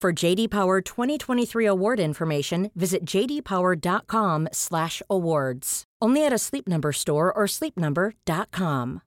For JD Power 2023 award information, visit jdpower.com/awards. Only at a Sleep Number store or sleepnumber.com.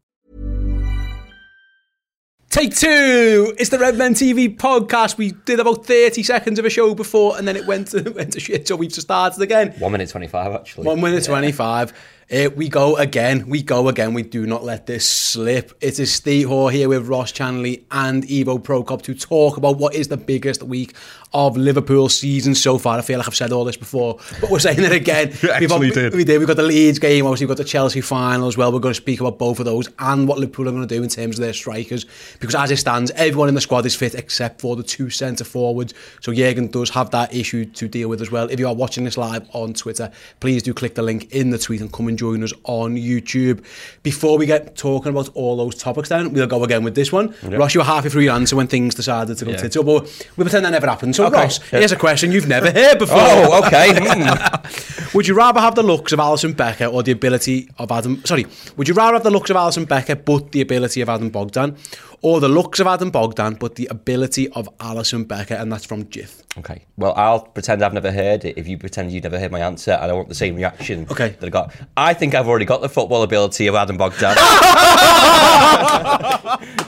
Take two! It's the Redmen TV podcast. We did about 30 seconds of a show before and then it went to, went to shit, so we've just started again. One minute 25, actually. One minute 25. Uh, we go again. We go again. We do not let this slip. It is Steve Hoare here with Ross Chanley and Ivo Prokop to talk about what is the biggest week of Liverpool season so far. I feel like I've said all this before, but we're saying it again. You actually We've got, did. We did. We've got the Leeds game. Obviously, we've got the Chelsea final as well. We're going to speak about both of those and what Liverpool are going to do in terms of their strikers. Because as it stands, everyone in the squad is fit except for the two centre forwards. So Jurgen does have that issue to deal with as well. If you are watching this live on Twitter, please do click the link in the tweet and come and join us on YouTube. Before we get talking about all those topics, then we'll go again with this one. Ross, you were halfway through your answer when things decided to go Yeah. tits up, but we pretend that never happened. So, Okay. Ross, Yeah. here's a question you've never heard before. Oh, okay. Hmm. Would you rather have the looks of Alisson Becker or the ability of Adam? Sorry, would you rather have the looks of Alisson Becker but the ability of Adam Bogdan, or the looks of Adam Bogdan but the ability of Alisson Becker? And that's from Jith. okay. Well, I'll pretend I've never heard it if you pretend you've never heard my answer and I want the same reaction Okay. that I got. I think I've already got the football ability of Adam Bogdan.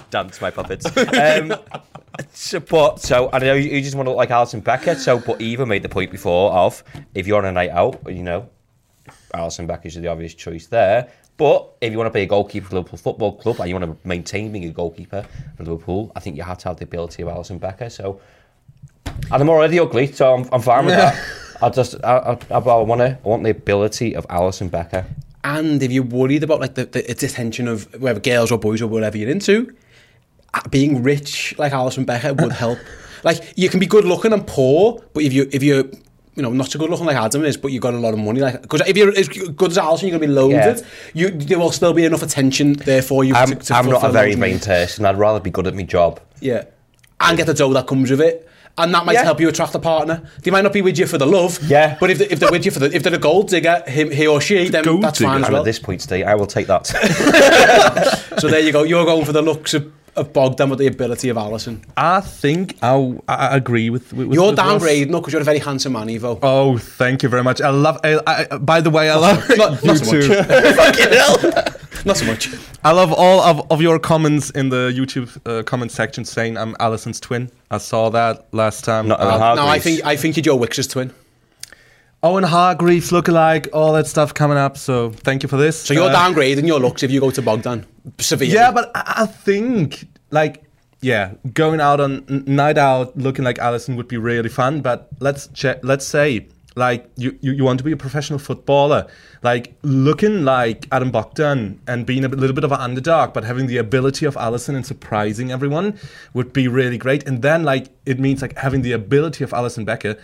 Dance my puppets. Um, so, but, so, I know you you just want to look like Alisson Becker. So, but Ivo made the point before of if you're on a night out, you know, Alisson Becker's the obvious choice there. But if you want to be a goalkeeper for Liverpool Football Club and you want to maintain being a goalkeeper for Liverpool, I think you have to have the ability of Alisson Becker. So, and I'm already ugly, so I'm, I'm fine with that. I just, I, I, I want to, I want the ability of Alisson Becker. And if you're worried about like the, the attention of whether girls or boys or whatever you're into, uh, being rich like Alisson Becker would help. like you can be good looking and poor, but if you if you you know not so good looking like Adam is, but you've got a lot of money, like because if you're as good as Alisson, you're gonna be loaded. You there will still be enough attention there for you. I'm, to, to I'm not a very those vain needs. person. I'd rather be good at my job. Yeah. And get the dough that comes with it. And that might Yeah. help you attract a partner. They might not be with you for the love. Yeah. But if, they, if they're with you for the if they're a gold digger, him, he or she, then Gold that's digger. fine as And well. at this point, Steve, I will take that. So there you go. You're going for the looks of, of Bogdan with the ability of Alisson. I think I'll, I I agree with. with You're with Ross. downgrading, no, because you're a very handsome man, Ivo. Oh, thank you very much. I love. I, I, by the way, I love Not- you not so too. Not so much. I love all of, of your comments in the YouTube uh, comment section saying I'm Alisson's twin. I saw that last time. Not Uh, No, I think I think you're Wix's twin. Owen Hargreaves lookalike, all that stuff coming up. So thank you for this. So you're Uh, downgrading your looks if you go to Bogdan. Severely. Yeah, but I I think like yeah, going out on night out looking like Alisson would be really fun. But let's check. Let's say like you, you you want to be a professional footballer, like looking like Adam Bogdan and being a little bit of an underdog, but having the ability of Alisson and surprising everyone would be really great. And then like it means like having the ability of Alisson Becker.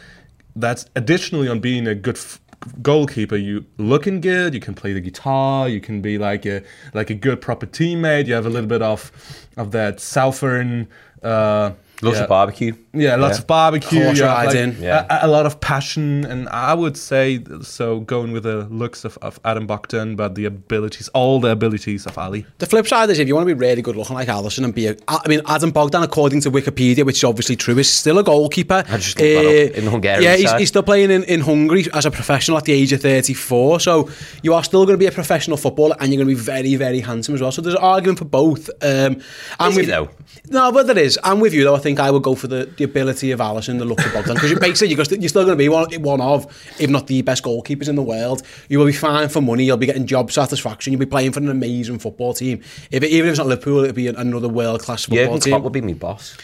That's additionally on being a good. F- goalkeeper you looking good you can play the guitar you can be like a like a good proper teammate you have a little bit of of that southern uh Loves yeah. a barbecue. Yeah, lots of barbecue. Horse you have, like, riding. Yeah. a, a lot of passion, and I would say so. Going with the looks of, of Adam Bogdan, but the abilities, all the abilities of Ali. The flip side is if you want to be really good looking like Alisson and be a, I mean Adam Bogdan according to Wikipedia which is obviously true is still a goalkeeper I just looked that up, in the Hungarian yeah he's, he's still playing in, in Hungary as a professional at the age of 34 so you are still going to be a professional footballer and you're going to be very very handsome as well so there's an argument for both um, and Is he with- though? no but there is I'm with you though I think I would go for the the ability of Alisson, the look of Bogdan, because basically you're, you're still going to be one, one of, if not the best goalkeepers in the world. You will be fine for money. You'll be getting job satisfaction. You'll be playing for an amazing football team. If it, even if it's not Liverpool, it'll be another world class football Jurgen team. Klopp would be my boss.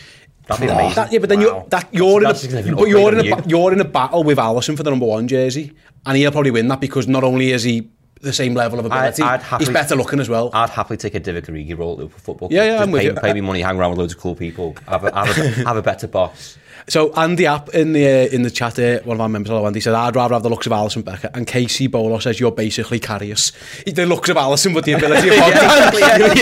That'd be amazing. That, yeah, but then Wow. you're that you're That's in a a, but you're in a on you're in a battle with Alisson for the number one jersey, and he'll probably win that because not only is he the same level of ability, he's happily- better looking as well. I'd happily take a Divock Origi role at Liverpool Football Club. Yeah, yeah, Just I'm with pay, you. Pay me money, hang around with loads of cool people, have a, have a, have a better boss. So Andy App in the uh, in the chat here, one of our members, hello Andy, said I'd rather have the looks of Alisson Becker, and Casey Bolo says you're basically Karius. The looks of Alisson, with the ability of Bogdan.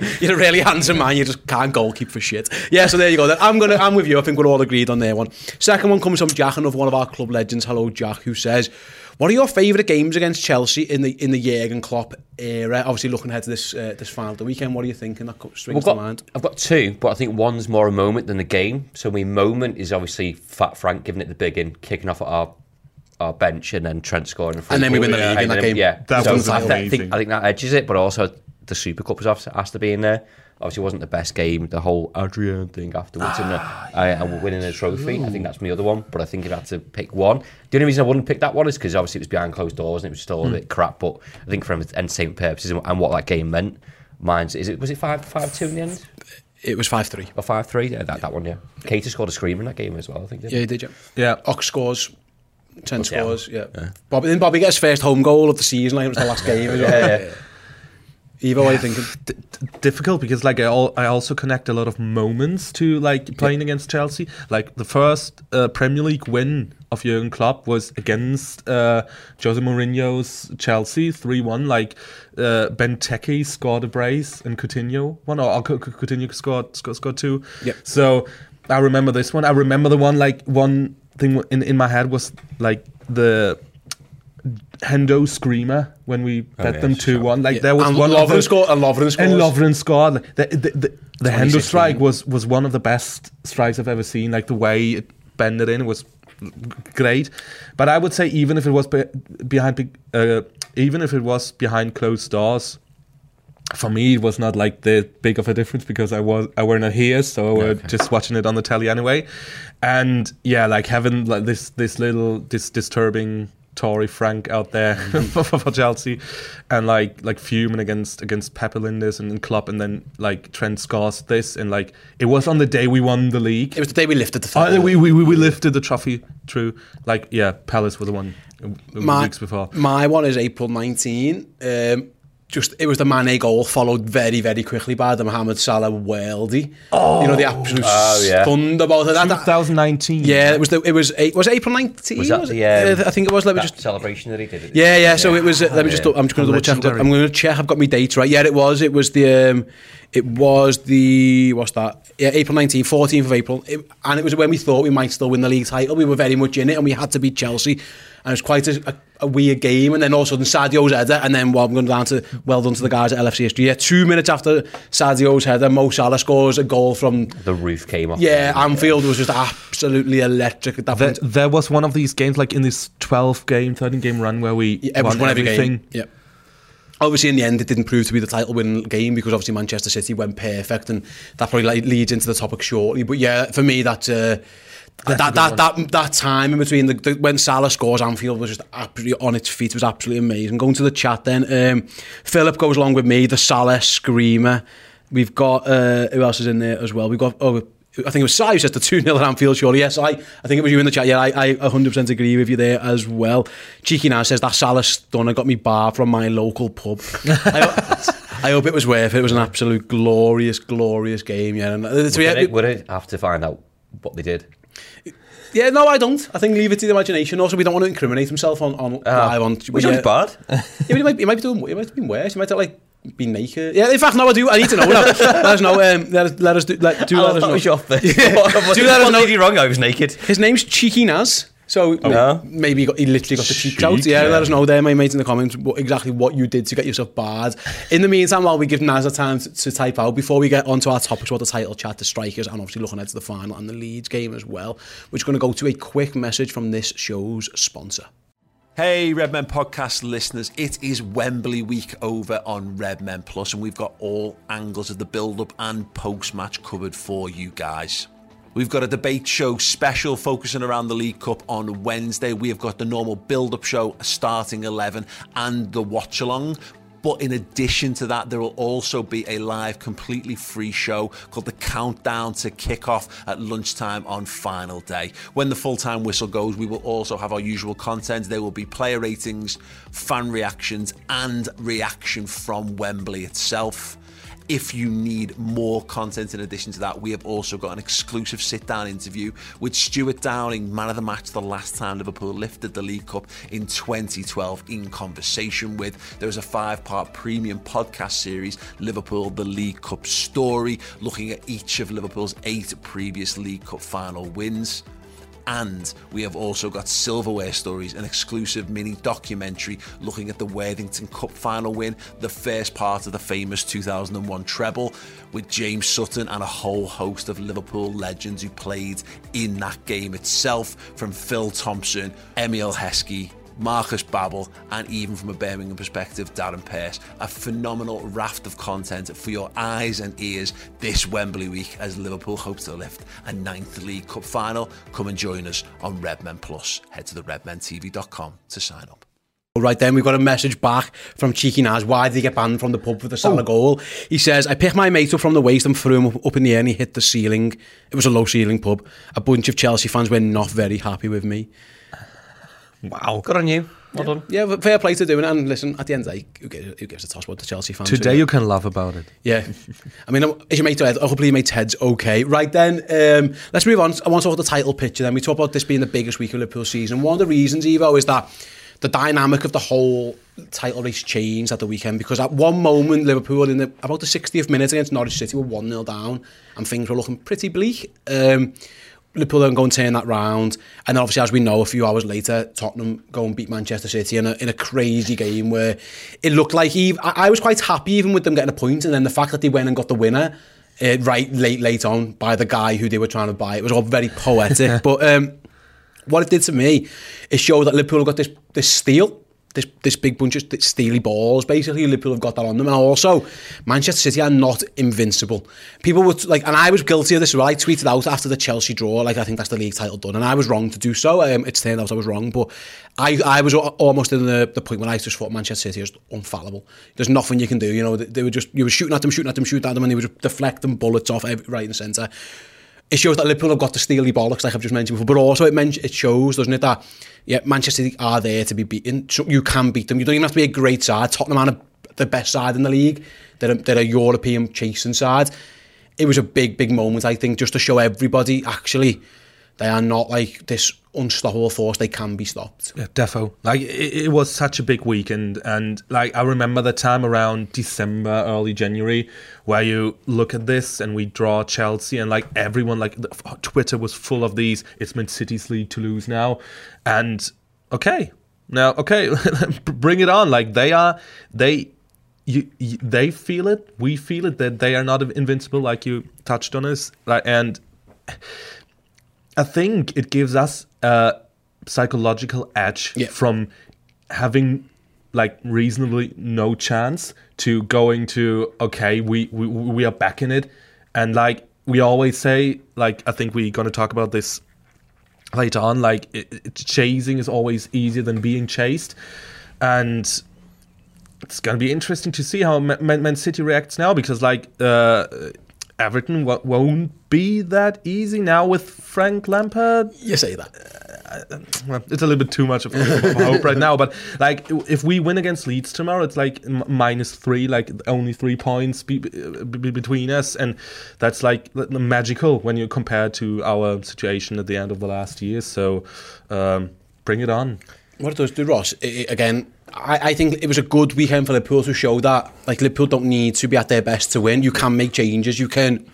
you're, you're a really handsome man. You just can't goalkeep for shit. Yeah, so there you go. Then I'm gonna I'm with you. I think we're all agreed on there one. Second one comes from Jack, another one of our club legends. Hello Jack, who says. What are your favourite games against Chelsea in the in the Jurgen Klopp era? Obviously, looking ahead to this uh, this final the weekend, what are you thinking? That comes- springs We've to mind. I've got two, but I think one's more a moment than a game. So my moment is obviously Fat Frank giving it the big in, kicking off at our our bench, and then Trent scoring. a free And then we win the league in that game. Yeah, That so was I, amazing. think I think that edges it, but also the Super Cup was has to be in there. Obviously, it wasn't the best game. The whole Adrian thing afterwards, and, ah, uh, uh I, and winning a trophy. I think that's my other one. But I think if I had to pick one, the only reason I wouldn't pick that one is because obviously it was behind closed doors and it was still a hmm. bit crap. But I think for entertainment purposes and, and what that game meant, mine's is it was it five five two in the end It was five three. or five three? Yeah, that that one. Yeah, Keita scored a screamer in that game as well. I think. didn't Yeah, he? did you? Yeah. Ox scores. Ten Yeah. scores, yeah. Bobby, then Bobby gets his first home goal of the season, like it was the last game as well. Yeah, yeah. Ivo, are you thinking? d- difficult because like I, al- I also connect a lot of moments to like playing against Chelsea. Like the first uh, Premier League win of Jurgen Klopp was against uh, Jose Mourinho's Chelsea, three one. Like uh, Benteke scored a brace and Coutinho one or Cou- Coutinho scored scored, scored two. Yep. So I remember this one. I remember the one like one thing in in my head was like the. Hendo screamer when we bet yeah, them sure. two one like Yeah. there was and one of Lovren the- scored, and Lovren scores. and Lovren scored. Like, The, the, the, the Hendo strike was, was one of the best strikes I've ever seen. Like the way it bended in was great. But I would say even if it was be, behind uh, even if it was behind closed doors, for me it was not like the big of a difference because I was I were not here, so I were just watching it on the telly anyway. And yeah, like having like this this little this disturbing Tory Frank out there for, for Chelsea, and like like fuming against against Pep Lijnders and, and Klopp, and then like Trent scores this, and like it was on the day we won the league. It was the day we lifted the Oh, title. we, we, we lifted the trophy True, like yeah Palace were the one uh, my, weeks before. My one is April 19. Um, just it was the Mane goal followed very very quickly by the Mohamed Salah worldie. Oh, you know the absolute Oh, yeah. thunderbolt. That, that, 2019. yeah, it was the, it was eight, was it April 19. Was that it? the, um, Uh, I think it was. Let me just celebration that he did. It, Yeah, yeah. So it was. Uh, let me just. yeah. I'm just going to double check. I'm going to check. I've got my dates right. Yeah, it was. It was the. Um, it was the. What's that? Yeah, April 19th, 14th of April, it, and it was when we thought we might still win the league title. We were very much in it, and we had to beat Chelsea, and it was quite a, a, a weird game. And then all of a sudden, Sadio's header, and then well, I'm going down to well done to the guys at LFC history. Yeah, two minutes after Sadio's header, Mo Salah scores a goal from. The roof came off. Yeah, Anfield was just absolutely electric at that There, point. there was one of these games, like in this 12 game, 13 game run, where we Yeah, it won won every everything. game. Yeah. Obviously, in the end, it didn't prove to be the title winning game because obviously Manchester City went perfect, and that probably like, leads into the topic shortly. But yeah, for me, that's. Uh, that, that, that, that time in between the, the, when Salah scores, Anfield was just absolutely on its feet. It was absolutely amazing. Going to the chat then, um, Philip goes along with me, the Salah screamer. We've got uh, who else is in there as well? We've got oh, I think it was Si who says the 2 0 at Anfield, surely. Yes, I, I think it was you in the chat. Yeah, I, I 100% agree with you there as well. Cheeky Naz says that Salah stunner got me bar from my local pub. I, I hope it was worth it. It was an absolute glorious, glorious game. Yeah, and, so, yeah, it, would it have to find out what they did? Yeah, no, I don't. I think leave it to the imagination. Also, we don't want to incriminate himself on, on live on. Which was bad. Yeah, but he might, he might be doing. He might have been worse. He might have like been naked. Yeah, in fact, no, I do. I need to know. now. let us know. Um, let, us, let us do. Let, do let us know. was your thing. Yeah. Do let us know. wrong? I was naked. His name's Cheeky Naz. So no. Oh. maybe he, got, he literally got the cheeks Cheek, out. Yeah, yeah. let us know there, my mates, in the comments, what, exactly what you did to get yourself barred. In the meantime, while we give Naz a time to, to type out, before we get onto our topics, what the title chat, the strikers, and obviously looking ahead to the final and the Leeds game as well, we're just going to go to a quick message from this show's sponsor. Hey, Redmen podcast listeners, it is Wembley week over on Redmen Plus, and we've got all angles of the build up and post match covered for you guys. We've got a debate show special focusing around the League Cup on Wednesday. We have got the normal build up show starting 11 and the watch along. But in addition to that, there will also be a live, completely free show called The Countdown to Kickoff at lunchtime on final day. When the full time whistle goes, we will also have our usual content. There will be player ratings, fan reactions, and reaction from Wembley itself. If you need more content in addition to that, we have also got an exclusive sit down interview with Stewart Downing, man of the match the last time Liverpool lifted the League Cup in 2012, in conversation with. There is a five part premium podcast series, Liverpool the League Cup Story, looking at each of Liverpool's eight previous League Cup final wins. And we have also got Silverware Stories, an exclusive mini documentary looking at the Worthington Cup final win, the first part of the famous 2001 treble, with James Sutton and a whole host of Liverpool legends who played in that game itself, from Phil Thompson, Emile Heskey, Marcus Babbel, and even from a Birmingham perspective, Darren Purse. A phenomenal raft of content for your eyes and ears this Wembley week as Liverpool hope to lift a ninth League Cup final. Come and join us on Redmen Plus. Head to the redmentv.com to sign up. Right then, we've got a message back from Cheeky Naz. Why did he get banned from the pub for the Salah oh. goal? He says, I picked my mate up from the waist and threw him up, up in the air and he hit the ceiling. It was a low ceiling pub. A bunch of Chelsea fans were not very happy with me. Wow. Good on you. Well yeah. done. Yeah, fair play to doing it. And listen, at the end of the day, who gives, who gives a toss what the Chelsea fans? Today you can laugh about it. Yeah. I mean, um, is your mate Ed? Hopefully your mate Ted's okay. Right then, um, let's move on. I want to talk about the title picture then. We talk about this being the biggest week of Liverpool season. One of the reasons, Evo, is that the dynamic of the whole title race changed at the weekend because at one moment Liverpool in the, about the 60th minute against Norwich City were 1-0 down and things were looking pretty bleak. Um, Liverpool then go and turn that round. And then obviously, as we know, a few hours later, Tottenham go and beat Manchester City in a, in a crazy game where it looked like he, I, I was quite happy even with them getting a point, and then the fact that they went and got the winner uh, right late late on by the guy who they were trying to buy. It was all very poetic. but um, what it did to me is show that Liverpool got this this steel. This, this big bunch of steely balls, basically, Liverpool have got that on them. And also, Manchester City are not invincible. People would, like, and I was guilty of this well. I tweeted out after the Chelsea draw, like, I think that's the league title done. And I was wrong to do so. Um, it's turned out I was wrong. But I, I was almost in the, the point when I just thought Manchester City was unfallible. There's nothing you can do. You know, they, they were just, you were shooting at them, shooting at them, shooting at them, and they were just deflecting bullets off every, right the centre it shows that Liverpool have got the steely bollocks, like I've just mentioned before, but also it, men- it shows, doesn't it, that yeah, Manchester City are there to be beaten. So you can beat them. You don't even have to be a great side. Tottenham are the best side in the league. They're a, they're a European chasing side. It was a big, big moment, I think, just to show everybody actually they are not like this unstoppable force. They can be stopped. Yeah, defo. Like it, it was such a big weekend, and like I remember the time around December, early January, where you look at this and we draw Chelsea, and like everyone, like the, Twitter was full of these. It's Man City's league to lose now, and okay, now okay, bring it on. Like they are, they. You, you, they feel it. We feel it that they are not invincible, like you touched on us. Like, and I think it gives us a psychological edge Yeah. from having like reasonably no chance to going to okay we, we we are back in it and like we always say like I think we're gonna talk about this later on like it, it, chasing is always easier than being chased and it's gonna be interesting to see how Man, Man City reacts now because like uh, Everton won't be that easy now with Frank Lampard. You say that. Well, it's a little bit too much of, of, hope right now, but like if we win against Leeds tomorrow, it's like m- minus three, like only three points be, be, between us, and that's like magical when you compare to our situation at the end of the last year. So um, bring it on. What it does do, Ross, it- again, I, I think it was a good weekend for Liverpool to show that like Liverpool don't need to be at their best to win. You can make changes. You can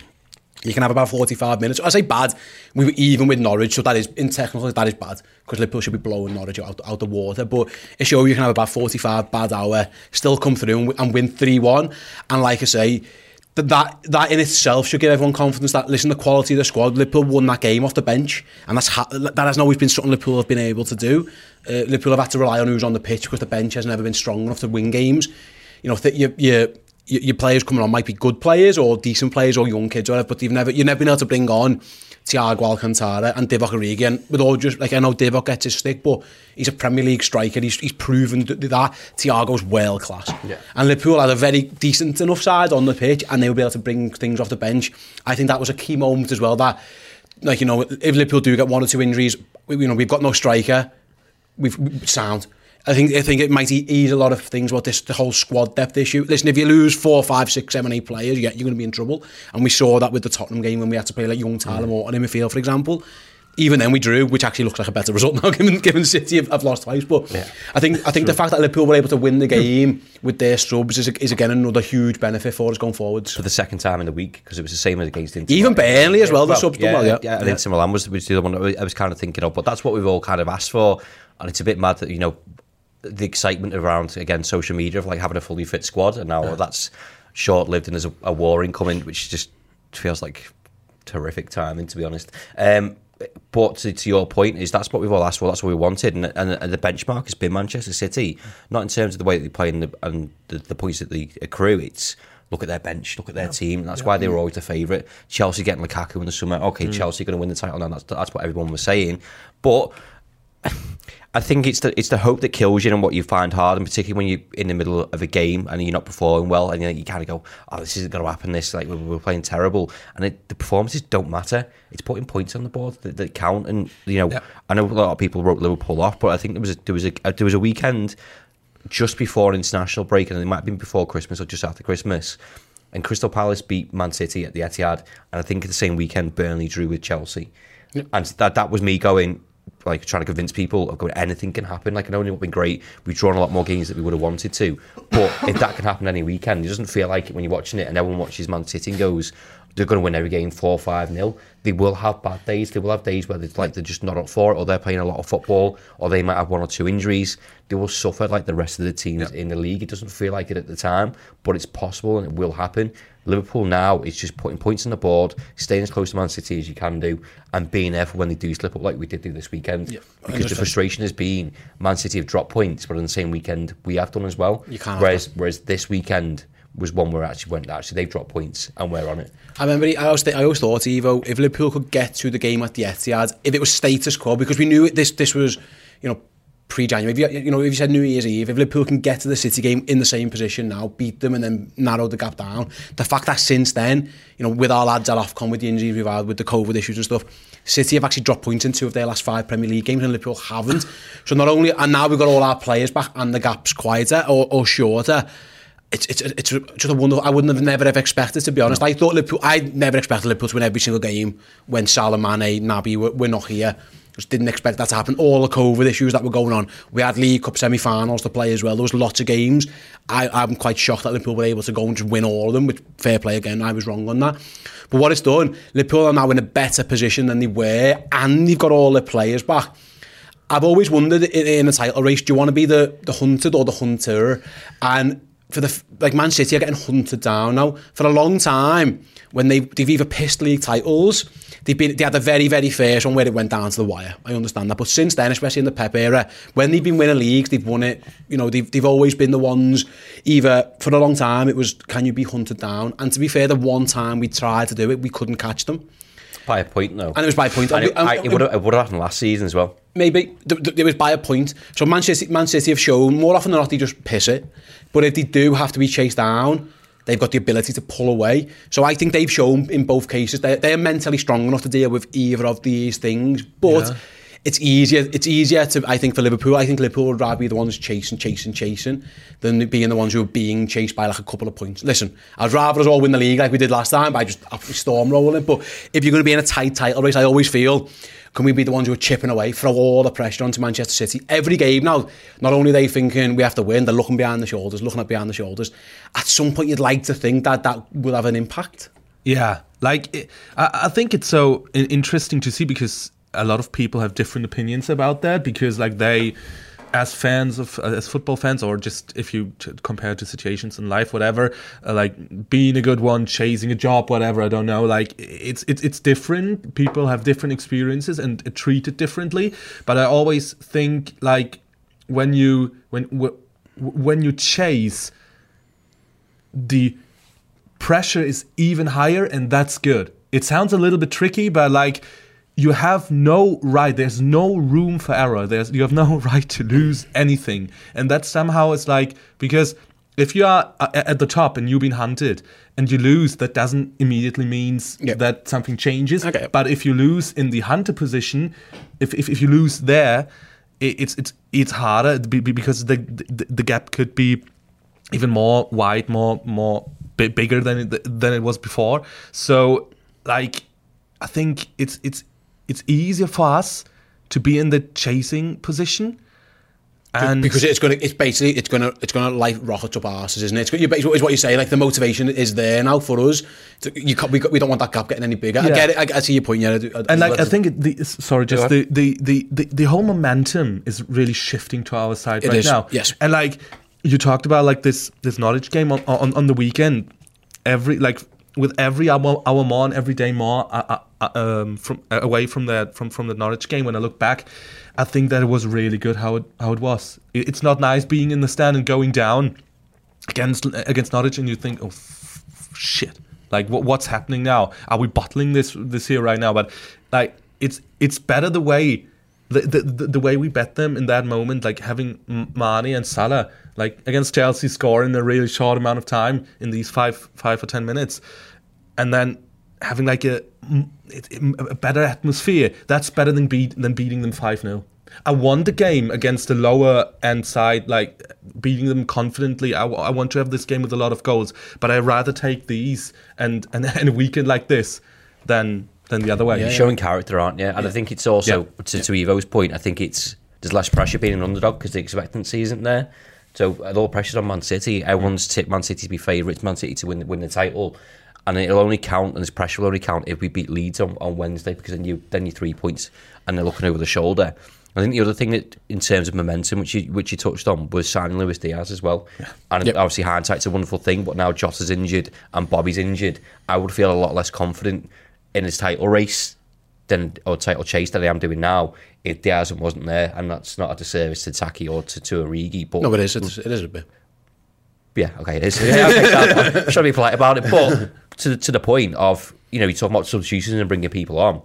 you can have about 45 minutes. I say bad, we were even with Norwich, so that is, in technical, that is bad, because Liverpool should be blowing Norwich out, out the water, but it shows you can have about 45 bad hour, still come through and, and win 3-1, and like I say, that that in itself should give everyone confidence that listen the quality of the squad Liverpool won that game off the bench and that's ha- that hasn't always been something Liverpool have been able to do uh, Liverpool have had to rely on who's on the pitch because the bench has never been strong enough to win games you know th- you your, players coming on might be good players or decent players or young kids or whatever, but you've never you've never been able to bring on Thiago Alcantara and Divock Origi. And with all just like I know Divock gets his stick, but he's a Premier League striker. He's he's proven that, Thiago's world class. Yeah. And Liverpool had a very decent enough side on the pitch, and they will be able to bring things off the bench. I think that was a key moment as well. That like you know, if Liverpool do get one or two injuries, we, you know we've got no striker. We've we- sound. I think I think it might ease a lot of things about this the whole squad depth issue. Listen, if you lose four, five, six, seven, eight players, yeah, you're going to be in trouble. And we saw that with the Tottenham game when we had to play like young Tyler mm. Morton in midfield, for example. Even then we drew, which actually looks like a better result now, given given City have, have lost twice. But I think I think the fact that Liverpool were able to win the game with their subs is, is again another huge benefit for us going forwards. for the second time in the week because it was the same as against Inter. Even. Burnley as well, the subs done well, yeah. yeah, and Inter Milan was, was the other one I was kind of thinking of. But that's what we've all kind of asked for, and it's a bit mad that you know the excitement around again social media of like having a fully fit squad, and now that's short lived, and there's a, a war incoming, which just feels like terrific timing to be honest. Um, but to, to your point, is that's what we've all asked for. That's what we wanted, and, and, and the benchmark has been Manchester City, not in terms of the way that they play and the, and the, the points that they accrue. It's look at their bench, look at their team. That's why they were always the favourite. Chelsea getting Lukaku in the summer. Okay, Chelsea going to win the title now. That's that's what everyone was saying. But I think it's the it's the hope that kills you and what you find hard, and particularly when you're in the middle of a game and you're not performing well, and you, you kind of go, "Oh, this isn't going to happen." This like we're, we're playing terrible, and it, the performances don't matter. It's putting points on the board that, that count, and you know, I know a lot of people wrote Liverpool off, but I think there was a, there was a, there was a weekend just before international break, and it might have been before Christmas or just after Christmas. And Crystal Palace beat Man City at the Etihad, and I think the same weekend Burnley drew with Chelsea, and that that was me going like trying to convince people of going anything can happen. Like I know it's been great, we've drawn a lot more games that we would have wanted to, but if that can happen any weekend, it doesn't feel like it when you're watching it and everyone watches Man City and goes. They're going to win every game four five nil. They will have bad days. They will have days where it's like they're just not up for it, or they're playing a lot of football, or they might have one or two injuries. They will suffer like the rest of the teams in the league. It doesn't feel like it at the time, but it's possible and it will happen. Liverpool now is just putting points on the board, staying as close to Man City as you can do, and being there for when they do slip up, like we did do this weekend. Because the frustration has been Man City have dropped points, but on the same weekend we have done as well. You can't Whereas, whereas this weekend was one where actually went, actually, they've dropped points and we're on it. I remember, I always, I always thought, Evo, if Liverpool could get to the game at the Etihad, if it was status quo, because we knew this, this was, you know, pre-January. If you, you know, if you said New Year's Eve, if Liverpool can get to the City game in the same position now, beat them and then narrow the gap down, the fact that since then, you know, with our lads at Ofcom, with the injuries we've had, with the COVID issues and stuff, City have actually dropped points in two of their last five Premier League games and Liverpool haven't. So not only, and now we've got all our players back and the gap's quieter or, or shorter, it's it's it's just a wonderful. I wouldn't have never have expected to be honest. I thought Liverpool. I never expected Liverpool to win every single game when Salah, Mane, Naby were, were not here. Just didn't expect that to happen. All the COVID issues that were going on. We had League Cup semi-finals to play as well. There was lots of games. I, I'm quite shocked that Liverpool were able to go and just win all of them. With fair play again, I was wrong on that. But what it's done, Liverpool are now in a better position than they were, and they've got all their players back. I've always wondered in, in a title race, do you want to be the, the hunted or the hunter? And for the like Man City are getting hunted down now for a long time. When they they've either pissed league titles, they've been they had the very very first one where it went down to the wire. I understand that, but since then, especially in the Pep era, when they've been winning leagues, they've won it. You know, they've they've always been the ones. Either for a long time, it was can you be hunted down? And to be fair, the one time we tried to do it, we couldn't catch them. By a point though. And it was by a point. And it, And I, it would have it would have happened last season as well. maybe it was by a point. So Man City, Man City have shown more often than not they just piss it, but if they do have to be chased down, they've got the ability to pull away. So I think they've shown in both cases they they're mentally strong enough to deal with either of these things, but. It's easier. It's easier to, I think, for Liverpool. I think Liverpool would rather be the ones chasing, chasing, chasing, than being the ones who are being chased by like a couple of points. Listen, I'd rather us all win the league like we did last time by just absolutely stormrolling. But if you're going to be in a tight title race, I always feel can we be the ones who are chipping away, throw all the pressure onto Manchester City? Every game now, not only are they thinking we have to win, they're looking behind the shoulders, looking at behind the shoulders. At some point, you'd like to think that that will have an impact. Yeah, like it, I, I think it's so interesting to see because a lot of people have different opinions about that because like they as fans of as football fans or just if you compare to situations in life whatever uh, like being a good one chasing a job whatever i don't know like it's it's it's different people have different experiences and uh, treat it differently but i always think like when you when wh- when you chase the pressure is even higher, and that's good. It sounds a little bit tricky, but like you have no right. There's no room for error. There's you have no right to lose anything, and that somehow is like because if you are uh, at the top and you've been hunted and you lose, that doesn't immediately means Yeah. that something changes. Okay. But if you lose in the hunter position, if if, if you lose there, it, it's it's it's harder be- be- because the, the the gap could be even more wide, more more bi- bigger than it, than it was before. So like I think it's it's it's easier for us to be in the chasing position. And because it's gonna, it's basically, it's gonna, it's gonna like rocket up our asses, isn't it? It's, you is what you say. Like the motivation is there now for us. To- You we, we don't want that gap getting any bigger. I get it. I, I see your point. Yeah, I do- I- and like I think the sorry, just the, the, the, the, the whole momentum is really shifting to our side It right is, now. yes. and like you talked about like this this knowledge game on on, on the weekend, every like with every hour, hour more and every day more uh, um, from uh, away from the from from the knowledge game. When I look back, I think that it was really good how it how it was. It, it's not nice being in the stand and going down against against Norwich, and you think, oh f- f- shit, like what, what's happening now? Are we bottling this this here right now? But like it's it's better the way the the, the, the way we bet them in that moment, like having Mane and Salah like against Chelsea score in a really short amount of time in these five five or ten minutes, and then having like a a better atmosphere. That's better than beat than beating them five 0 I won the game against the lower end side, like beating them confidently. I want to have this game with a lot of goals, but I'd rather take these and and, and a weekend like this than than the other way. You're showing character, aren't you? And I think it's also Yeah. to, to Ivo's point. I think it's there's less pressure being an underdog because the expectancy isn't there. So a lot of pressure's on Man City. Everyone's tipped Man City to be favourites, Man City to win win the title, and it'll only count and this pressure will only count if we beat Leeds on, on Wednesday because then you then you three points and they're looking over the shoulder. I think the other thing that, in terms of momentum, which you which you touched on, was signing Luis Diaz as well. Yeah. And Yep. obviously, hindsight's a wonderful thing, but now Jota's injured and Bobby's injured. I would feel a lot less confident in his title race than or title chase that I am doing now if Diaz wasn't there, and that's not a disservice to Taki or to, to Origi. But no, it is. It's, it is a bit. yeah, okay, it is. Yeah, okay, so I'm, I'm trying to be polite about it, but to the, to the point of you know you talk about substitutions and bringing people on,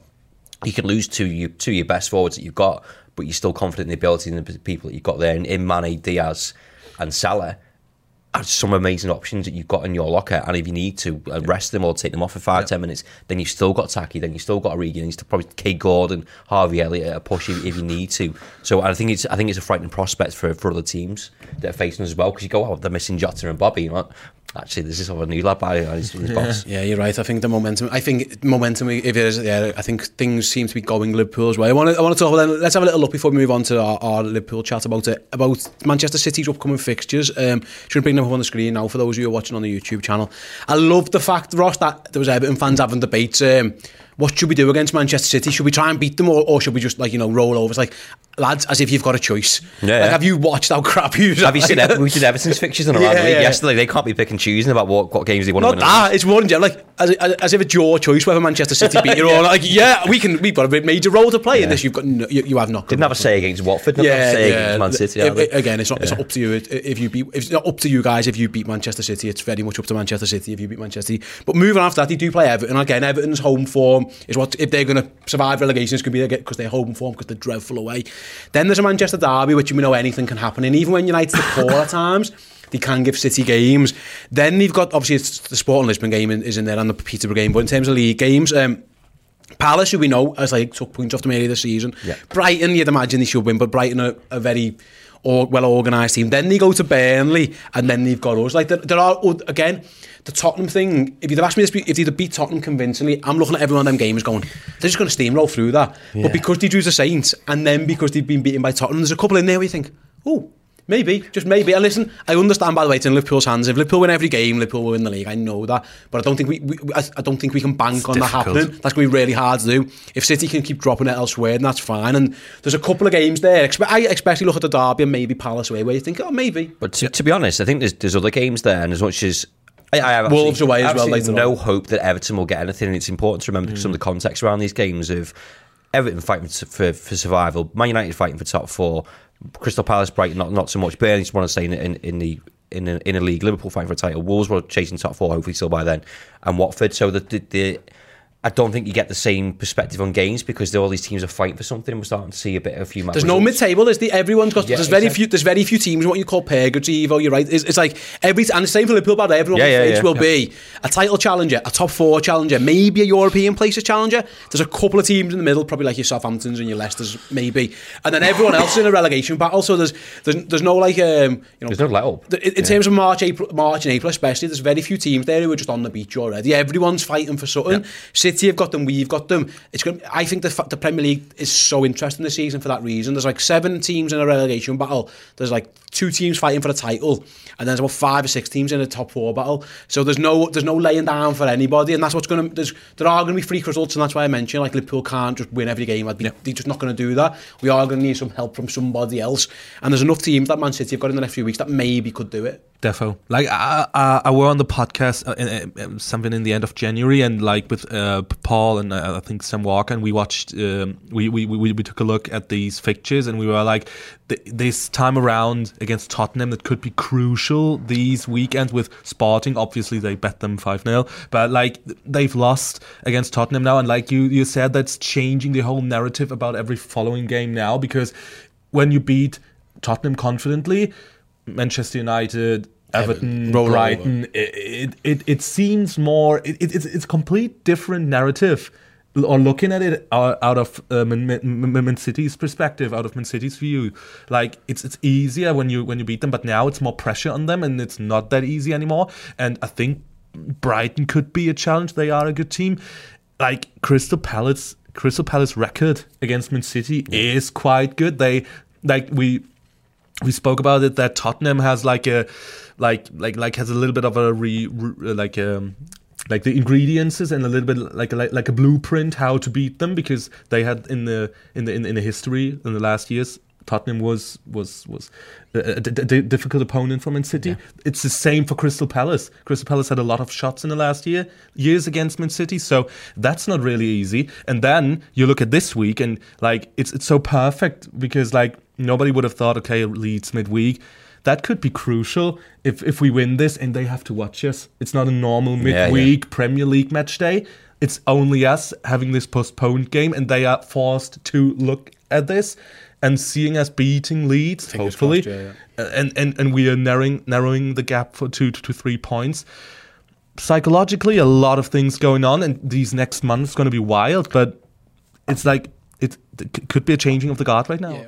you can lose two you two of your best forwards that you've got, but you're still confident in the ability and the people that you've got there in, in Mane, Diaz, and Salah. Are some amazing options that you've got in your locker, and if you need to uh, rest them or take them off for five ten minutes, then you've still got Taki, then you've still got Origi, and you've still probably Kaide Gordon, Harvey Elliott a push if, if you need to. So I think it's I think it's a frightening prospect for, for other teams that are facing us as well because you go, oh, they're missing Jota and Bobby. You're like, actually, this is a new lad by his, his boss. Yeah, you're right. I think the momentum. I think momentum. If it is, yeah, I think things seem to be going Liverpool's way. I want to. I want to talk. Then let's have a little look before we move on to our, our Liverpool chat about it. About Manchester City's upcoming fixtures. Um, should bring them up on the screen now for those of you who are watching on the YouTube channel. I love the fact, Ross, that there was Everton fans having debates. Um, what should we do against Manchester City? Should we try and beat them, or, or should we just like you know roll over? It's like lads, as if you've got a choice. Yeah, Like, yeah. have you watched how crap you? Have you seen Ever- we did Everton's fixtures in a Yeah, round yeah. yesterday? They can't be picking choosing about what, what games they want to win. and that. It's more than general, like as, as, if it's your choice whether Manchester City beat you or not. Like, yeah, we can. We've got a major role to play in this. You've got no, you, you have not. Didn't have a say against Watford. Didn't have a say against Man City. Have they? again, it's not. It's not up to you if you beat. It's not up to you guys if you beat Manchester City. It's very much up to Manchester City if you beat Manchester City. But moving after that, they do play Everton again. Everton's home form is what if they're going to survive relegation. It's going to be because they're home form because they're dreadful away. Then there's a Manchester derby, which we know anything can happen. And even when United's the poor at times. They can give City games. Then you've got obviously it's the Sporting Lisbon game is in there and the Peterborough game. But in terms of league games, um, Palace, who we know as like took points off them earlier this season. Yeah. Brighton, you'd imagine they should win, but Brighton are a very or, well organised team. Then they go to Burnley, and then they've got us. Like there, there are again the Tottenham thing. If you'd have asked me this, if they'd have beat Tottenham convincingly, I'm looking at every one of them games going, they're just going to steamroll through that. But because they drew the Saints, and then because they've been beaten by Tottenham, there's a couple in there where you think, oh. Maybe, just maybe. And listen, I understand by the way it's in Liverpool's hands. If Liverpool win every game, Liverpool will win the league. I know that, but I don't think we, we I, I don't think we can bank on that happening. That's going to be really hard to do. If City can keep dropping it elsewhere, then that's fine. And there's a couple of games there. I especially look at the derby and maybe Palace away, where you think, oh, maybe. But to, to be honest, I think there's there's other games there, and as much as I, I have Wolves away as well later no on. hope that Everton will get anything. And it's important to remember some of the context around these games of Everton fighting for, for, for survival, Man United fighting for top four, Crystal Palace, Brighton not not so much. Burnley, just want to say in, in, in the in a, in a league. Liverpool fighting for a title. Wolves were chasing top four, hopefully still by then, and Watford. So the the, the I don't think you get the same perspective on games because all these teams are fighting for something. And we're starting to see a bit of a few matches. There's no mid-table. There's the everyone's got. Yeah, there's very few. There's very few teams. What you call purgatory, Ivo. You're right. It's, it's like every and the same for Liverpool. But everyone Yeah, yeah, will be a title challenger, a top four challenger, maybe a European places challenger. There's a couple of teams in the middle, probably like your Southamptons and your Leicesters, maybe, and then everyone else is in a relegation battle. So there's there's, there's no like um you know There's no let up. in, in terms of March, April, March and April especially, there's very few teams there who are just on the beach already. Everyone's fighting for something. City have got them, we've got them. It's going. I think the the Premier League is so interesting this season for that reason. There's like seven teams in a relegation battle. There's like two teams fighting for the title, and there's about five or six teams in a top four battle. So there's no there's no laying down for anybody, and that's what's going to. There are going to be freak results, and that's why I mentioned like Liverpool can't just win every game. They- They're just not going to do that. We are going to need some help from somebody else, and there's enough teams that Man City have got in the next few weeks that maybe could do it. Defo. Like I, I, I were on the podcast uh, in, something in the end of January, and like with uh, Paul and uh, I think Sam Walker, and we watched. Um, we, we we we took a look at these fixtures, and we were like, th- this time around against Tottenham, that could be crucial. These weekends with Sporting, obviously they bet them five 0 but like they've lost against Tottenham now, and like you you said, that's changing the whole narrative about every following game now because when you beat Tottenham confidently, Manchester United, Everton, roll Brighton, it, it it seems more. It, it, it's it's a complete different narrative. Or looking at it out out of uh, Man, Man, City's perspective, out of Man City's view, like it's it's easier when you when you beat them, but now it's more pressure on them, and it's not that easy anymore. And I think Brighton could be a challenge. They are a good team. Like Crystal Palace, Crystal Palace record against Man City is quite good. They like we we spoke about it that Tottenham has like a like like like has a little bit of a re, re like um like the ingredients and a little bit like a, like like a blueprint how to beat them because they had in the in the in, in the history in the last years Tottenham was was was a, a d- d- difficult opponent for Man City. It's the same for Crystal Palace. Crystal Palace had a lot of shots in the last year years against Man City, so that's not really easy. And then you look at this week, and like it's it's so perfect because like nobody would have thought, okay, Leeds midweek. That could be crucial if if we win this, and they have to watch us. It's not a normal yeah. midweek Premier League match day. It's only us having this postponed game, and they are forced to look at this and seeing us beating Leeds, Fingers hopefully, crossed, yeah, and, and and we are narrowing narrowing the gap for two to three points. Psychologically, a lot of things going on, and these next months going to be wild. But it's like it, it could be a changing of the guard right now.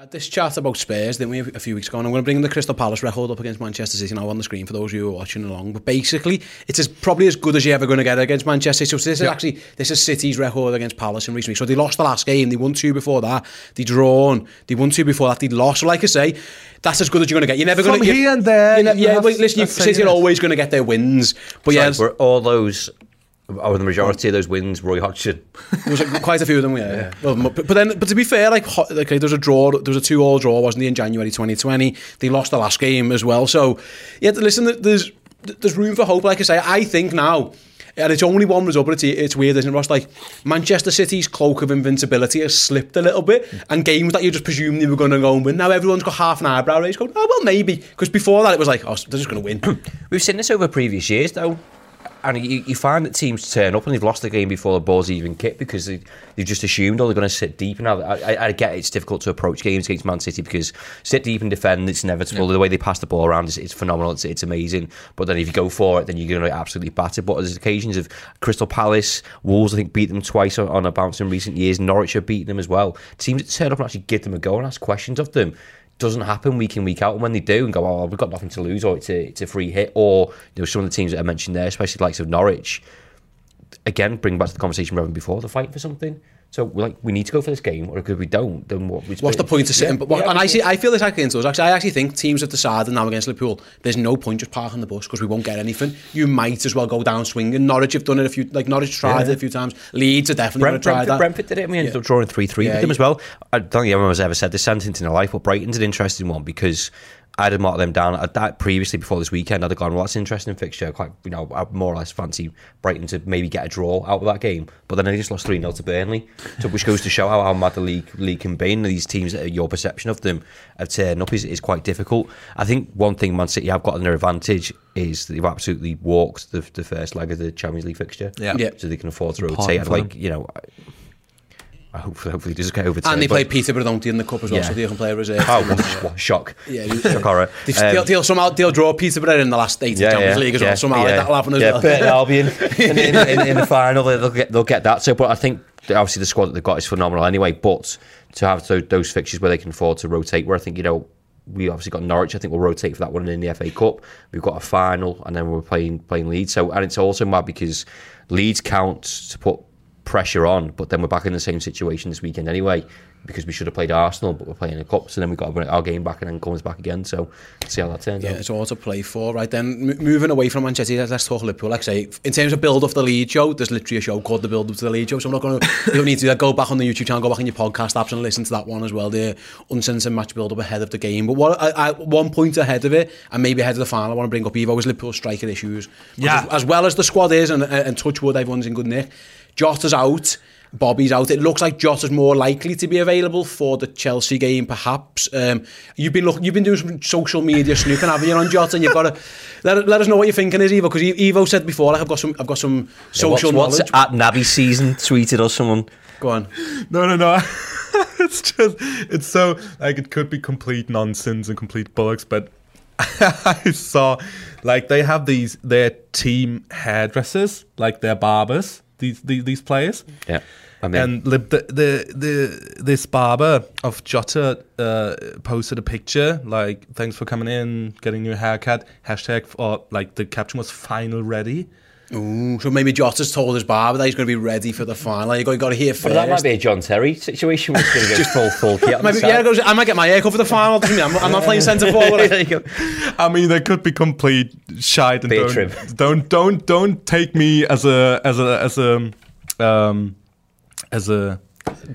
had this chat about Spurs, didn't we, a few weeks ago? And I'm going to bring the Crystal Palace record up against Manchester City now on the screen for those of you who are watching along. But basically, it's as, probably as good as you're ever going to get against Manchester City. So this is actually this is City's record against Palace in recent weeks. So they lost the last game, they won two before that, they drawn, they won two before that, they lost. So like I say, that's as good as you're going to get. You're never going From to here and there, You yeah, have- but listen, you, that's saying City are always going to get their wins. But yeah, Sorry, were all those, or the majority of those wins, Roy Hodgson? There was like, quite a few of them, yeah. yeah. Well, but, but then, but to be fair, like, ho- like there was a draw, there was a two-all draw, wasn't there, in January 2020? They lost the last game as well. So, yeah, listen, there's there's room for hope. Like I say, I think now, and it's only one result, but it's, it's weird, isn't it, Ross? Like, Manchester City's cloak of invincibility has slipped a little bit, and games that you just presumed they were going to go and win, now everyone's got half an eyebrow raised, going, oh, well, maybe. Because before that, it was like, oh, they're just going to win. We've seen this over previous years, though. And you, you find that teams turn up and they've lost the game before the ball's even kicked because they, they've just assumed, oh, they're going to sit deep. And I, I, I get it's difficult to approach games against Man City because sit deep and defend, it's inevitable. The way they pass the ball around is it's phenomenal. It's, it's amazing. But then if you go for it, then you're going to absolutely batter. But there's occasions of Crystal Palace, Wolves, I think, beat them twice on, on a bounce in recent years. Norwich have beaten them as well. Teams that turn up and actually give them a go and ask questions of them doesn't happen week in week out. And when they do, and go, "Oh, we've got nothing to lose," or it's a it's a free hit, or you know some of the teams that I mentioned there, especially the likes of Norwich, again, bring back to the conversation we were having before, the fight for something. So we're like, we need to go for this game, or if we don't, then what? What's the point of sitting? but what, and I see, I feel this actually into us. Actually, I actually think teams have decided now against Liverpool, there's no point just parking the bus because we won't get anything. You might as well go down swinging. Norwich have done it a few, like Norwich tried it a few times. Leeds are definitely going to try Brentford, that. Brentford did it, and we ended Yeah. up drawing 3 3 Yeah, with them yeah. as well. I don't think anyone's ever said this sentence in their life, but Brighton's an interesting one because I'd have marked them down at that previously before this weekend. I'd have gone, well, that's an interesting fixture. Quite, you know, I more or less fancy Brighton to maybe get a draw out of that game. But then they just lost 3 0 to Burnley, so, which goes to show how, how mad the league, league can be. And these teams, that are- your perception of them of turning up is, is quite difficult. I think one thing Man City have got in their advantage is that they've absolutely walked the, the first leg of the Champions League fixture. Yeah. Yeah. So they can afford to Important rotate. Like, them. you know, I, I hope, hopefully just get over to and they play Peterborough, don't they, in the cup as well, Yeah. so they can play a reserve. Oh, what, what shock. Yeah, shock horror. Um, they'll, they'll somehow they'll draw Peterborough in the last eight of Champions League as well. Somehow like that'll happen as yeah, well. Burton Albion in, in, in, in the final, they'll get they'll get that. So, but I think obviously the squad that they've got is phenomenal anyway. But to have those, those fixtures where they can afford to rotate, where I think you know we obviously got Norwich. I think we'll rotate for that one in the FA Cup. We've got a final, and then we're playing playing Leeds. So, and it's also mad because Leeds counts to put pressure on, but then we're back in the same situation this weekend anyway. Because we should have played Arsenal, but we're playing a cup, so then we've got to bring our game back and then comes back again. So, see how that turns Yeah, out. it's all to play for. Right then, m- moving away from Manchester, let's, let's talk Liverpool. Like I say, in terms of build up the lead show, there's literally a show called the Build Up to the Lead Show. So I'm not going to. You don't need to do that. Go back on the YouTube channel, go back on your podcast apps, and listen to that one as well. The uncensored match build up ahead of the game. But what I, I, one point ahead of it, and maybe ahead of the final, I want to bring up Ivo was Liverpool striker issues. Yeah. as, as well as the squad is, and, and touch wood, everyone's in good nick. Jota's out. Bobby's out. It looks like Jota's more likely to be available for the Chelsea game, perhaps. Um, you've been look, you've been doing some social media snooping, haven't you, on Jota? And you've got to let, let us know what you're thinking is Ivo, because Ivo said before, like I've got some, I've got some social what's, knowledge. what's at Naby season tweeted us someone. Go on. No, no, no. it's just, it's so, like, it could be complete nonsense and complete bollocks, but I saw, like, they have these, their team hairdressers, like their barbers, these, these, these players. Yeah. I mean, And the, the the this barber of Jota uh, posted a picture like thanks for coming in, getting your haircut. Hashtag or like the caption was final ready. Ooh, so maybe Jota's told his barber that he's going to be ready for the final. You got, you got to hear first. but that might be a John Terry situation. We're going to go full full kit. Maybe, yeah, goes, I might get my hair cut for the final. Doesn't mean I'm, I'm not playing centre forward. there you go. I mean, they could be complete shite and Beer don't, don't don't don't take me as a as a as a um as a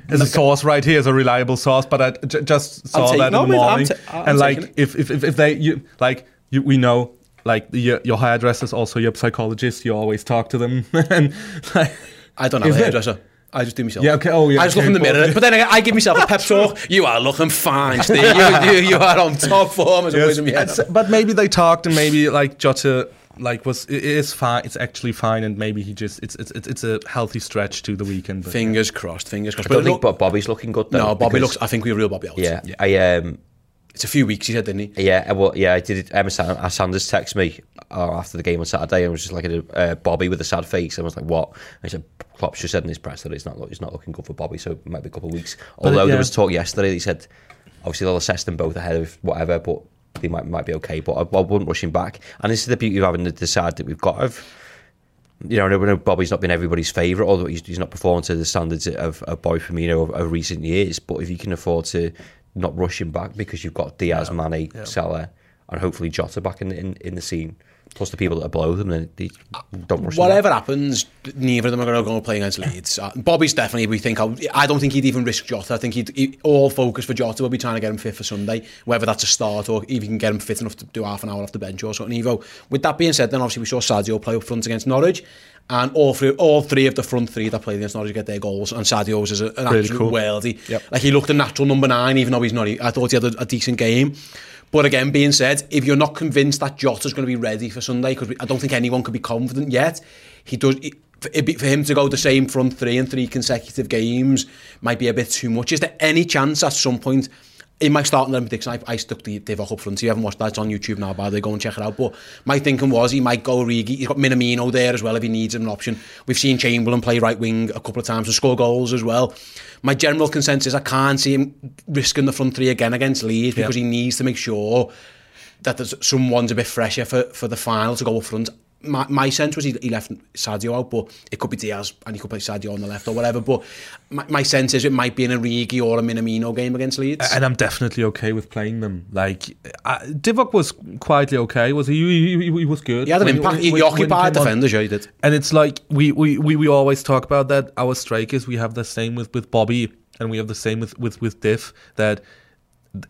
as a source right here as a reliable source. But I j- just saw that in the morning, ta- I'm and like if, if if if they you like you we know. Like your, your hairdresser's also your psychologist. You always talk to them, and like, I don't have Is a it? hairdresser. I just do myself. Yeah, okay. Oh, yeah, I just okay, look in the mirror, but then I, I give myself a pep talk. You are looking fine, Steve. You, you, you are on top form as always. head. But maybe they talked and maybe like Jota like was it is fine. It's actually fine, and maybe he just it's it's it's it's a healthy stretch to the weekend. But Fingers crossed. Fingers crossed. I don't But think look, Bobby's looking good though. no, Bobby looks. I think we're real Bobby out. Yeah, I um, it's a few weeks. He said, didn't he? yeah, well, yeah, I did. it. Emma San- uh, Sanders texted me uh, after the game on Saturday, and was just like a uh, Bobby with a sad face. And I was like, "What?" And he said, "Klopp's just said in his press that it's not look- it's not looking good for Bobby, so it might be a couple of weeks." Although yeah. there was talk yesterday, that he said. Obviously, they'll assess them both ahead of whatever, but they might might be okay. But I, I wouldn't rush him back. And this is the beauty of having the, the side that we've got of you know, I know Bobby's not been everybody's favourite, although he's, he's not performed to the standards of, of Boy Firmino of, of recent years. But if you can afford to not rushing back because you've got Diaz, yeah. Mane, yeah. Salah, and hopefully Jota back in, in, in the scene, plus the people that are below them, then they don't rush Whatever happens, neither of them are going to go play against Leeds. Uh, Bobby's definitely, we think, I don't think he'd even risk Jota. I think he'd, he, all focus for Jota will be trying to get him fit for Sunday, whether that's a start or if you can get him fit enough to do half an hour off the bench or something. Ivo. With that being said, then obviously we saw Sadio play up front against Norwich and all three, all three of the front three that played against Norwich get their goals, and Sadio's is an really absolute cool. worldie. Yep. Like he looked a natural number nine, even though he's not. I thought he had a, a decent game. But again, being said, if you're not convinced that Jota's going to be ready for Sunday, because I don't think anyone could be confident yet, he does. He, for him to go the same front three in three consecutive games might be a bit too much. Is there any chance at some point in my starting eleven prediction, I, I stuck the Divock up front. If you haven't watched that, it's on YouTube now, by the way, go and check it out. But my thinking was he might go Origi. He's got Minamino there as well if he needs an option. We've seen Chamberlain play right wing a couple of times and score goals as well. My general consensus, I can't see him risking the front three again against Leeds because he needs to make sure that there's someone's a bit fresher for, for the final to go up front my, my sense was he, he left Sadio out, but it could be Diaz and he could play Sadio on the left or whatever. But my, my sense is it might be an Origi or a Minamino game against Leeds. And I'm definitely okay with playing them. Like uh, Divock was quietly okay. Was he? He, he, he was good. He had an when, impact. When, he, he occupied defenders. Yeah, he did. And it's like we, we, we, we always talk about that. Our strikers, we have the same with, with Bobby, and we have the same with with with Div. That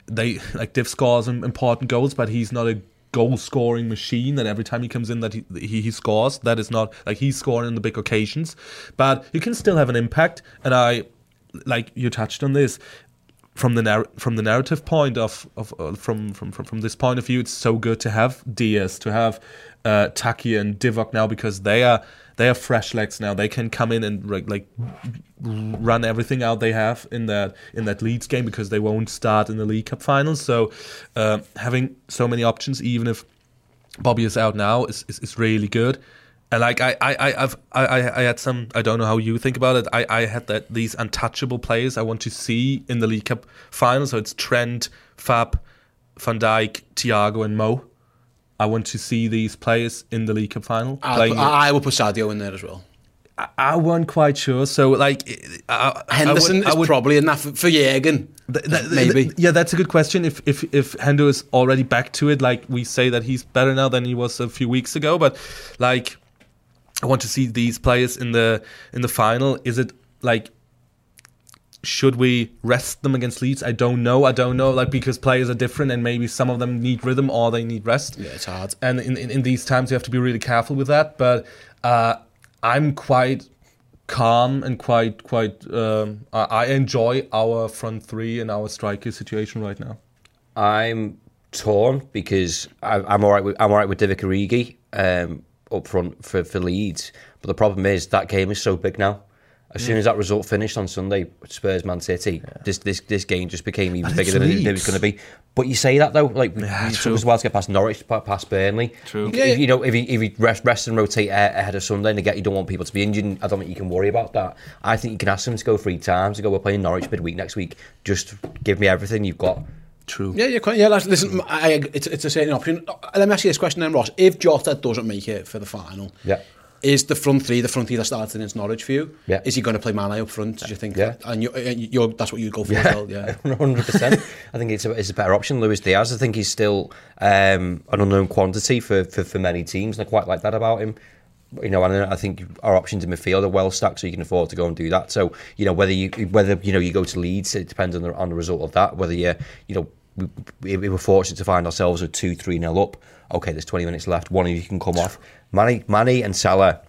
they like Div scores important goals, but he's not a goal scoring machine that every time he comes in that he, he, he scores that is not like he's scoring in the big occasions. But you can still have an impact and I like you touched on this. From the narr- from the narrative point of of uh, from, from from from this point of view it's so good to have Diaz to have uh, Taki and Divock now because they are they have fresh legs now. They can come in and like run everything out they have in that in that Leeds game because they won't start in the League Cup finals. So uh, having so many options, even if Bobby is out now, is is, is really good. And like I, I, I've, I, I had some. I don't know how you think about it. I, I had that these untouchable players I want to see in the League Cup final. So it's Trent, Fab, Van Dijk, Thiago, and Mo. I want to see these players in the League Cup final. I, I will put Sadio in there as well. I, I wasn't quite sure. So, like, I, Henderson I would, is would, probably enough for, for Jurgen. Th- th- maybe. Th- yeah, that's a good question. If if if Hendo is already back to it, like we say that he's better now than he was a few weeks ago, but like, I want to see these players in the in the final. Is it like should we rest them against Leeds? I don't know. I don't know, like because players are different, and maybe some of them need rhythm or they need rest. Yeah, it's hard. And in in, in these times, you have to be really careful with that. But uh, I'm quite calm and quite quite. Um, I, I enjoy our front three and our striker situation right now. I'm torn because I, am all right with I'm all right with Divock Origi um, up front for for Leeds, but the problem is that game is so big now. As soon as that result finished on Sunday, Spurs Man City, yeah. this this this game just became even and bigger than it, it was going to be. But you say that though, like yeah, it was well to get past Norwich, past Burnley. True. You, yeah. you know, if you, if you rest, rest and rotate ahead of Sunday and get, you don't want people to be injured. I don't think you can worry about that. I think you can ask them to go three times to go. We're playing Norwich midweek next week. Just give me everything you've got. True. Yeah, you're quite, yeah. Listen, I, it's it's a certain option. Let me ask you this question then, Ross. If Jota doesn't make it for the final, yeah is the front three the front three that started against Norwich for you? Yeah. Is he going to play Mane up front? Do you think? Yeah. And you, you're, that's what you'd go for yeah. well. Yeah. Hundred percent. I think it's a, it's a better option. Luis Diaz. I think he's still um, an unknown quantity for, for for many teams, and I quite like that about him. You know, and I think our options in midfield are well stacked, so you can afford to go and do that. So, you know, whether you whether you know you go to Leeds, it depends on the on the result of that. Whether you you know we, we were fortunate to find ourselves with two three nil up. Okay, there's 20 minutes left. One of you can come off. Mane, Mane and Salah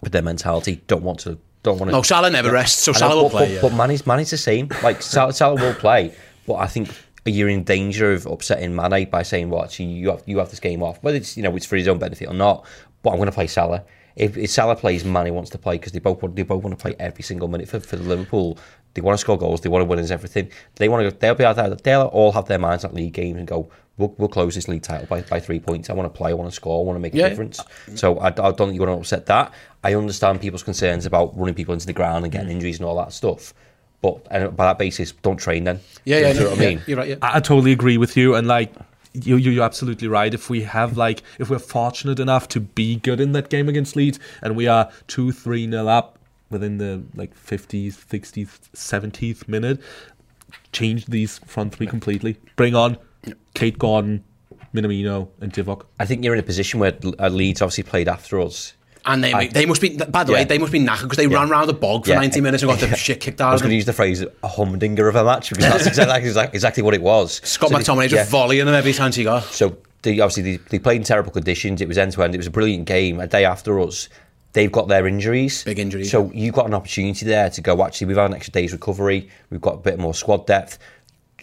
with their mentality, don't want to don't want to. No, Salah never rests, so Salah will play. But, yeah. but Mane's Mane's the same. Like Salah, Salah will play, but I think you're in danger of upsetting Mane by saying, "Well, actually, you have you have this game off." Whether it's you know it's for his own benefit or not, but I'm going to play Salah. If, if Salah plays, Mane wants to play because they both want they both want to play every single minute for, for Liverpool. They want to score goals. They want to win as everything. They want to. Go, they'll be out there. They'll all have their minds at league games and go we'll, we'll close this league title by, by three points. I want to play, I want to score, I want to make a difference. So I, I don't think you want to upset that. I understand people's concerns about running people into the ground and getting injuries and all that stuff. But and by that basis, don't train then. Yeah, yeah, You know yeah, what I mean? You're right. Yeah. I, I totally agree with you, and like you, you, you're absolutely right. If we have like, if we're fortunate enough to be good in that game against Leeds, and we are two, three nil up within the like 50th, 60th, 70th minute, change these front three completely. Bring on Kaide Gordon, Minamino, and Divock. I think you're in a position where uh, Leeds obviously played after us. And they, I- they must be, by the way, they must be knackered because they ran around the bog for Yeah. 90 minutes and got the shit kicked out I was going to use the phrase a humdinger of a match because that's exactly, exactly, exactly what it was. Scott So they- McTominay yeah. just volleying them every time she got. So they obviously they, they played in terrible conditions. It was end to end. It was a brilliant game. A day after us, they've got their injuries, Big injuries. So you've got an opportunity there to go. Actually, we've had an extra day's recovery. We've got a bit more squad depth.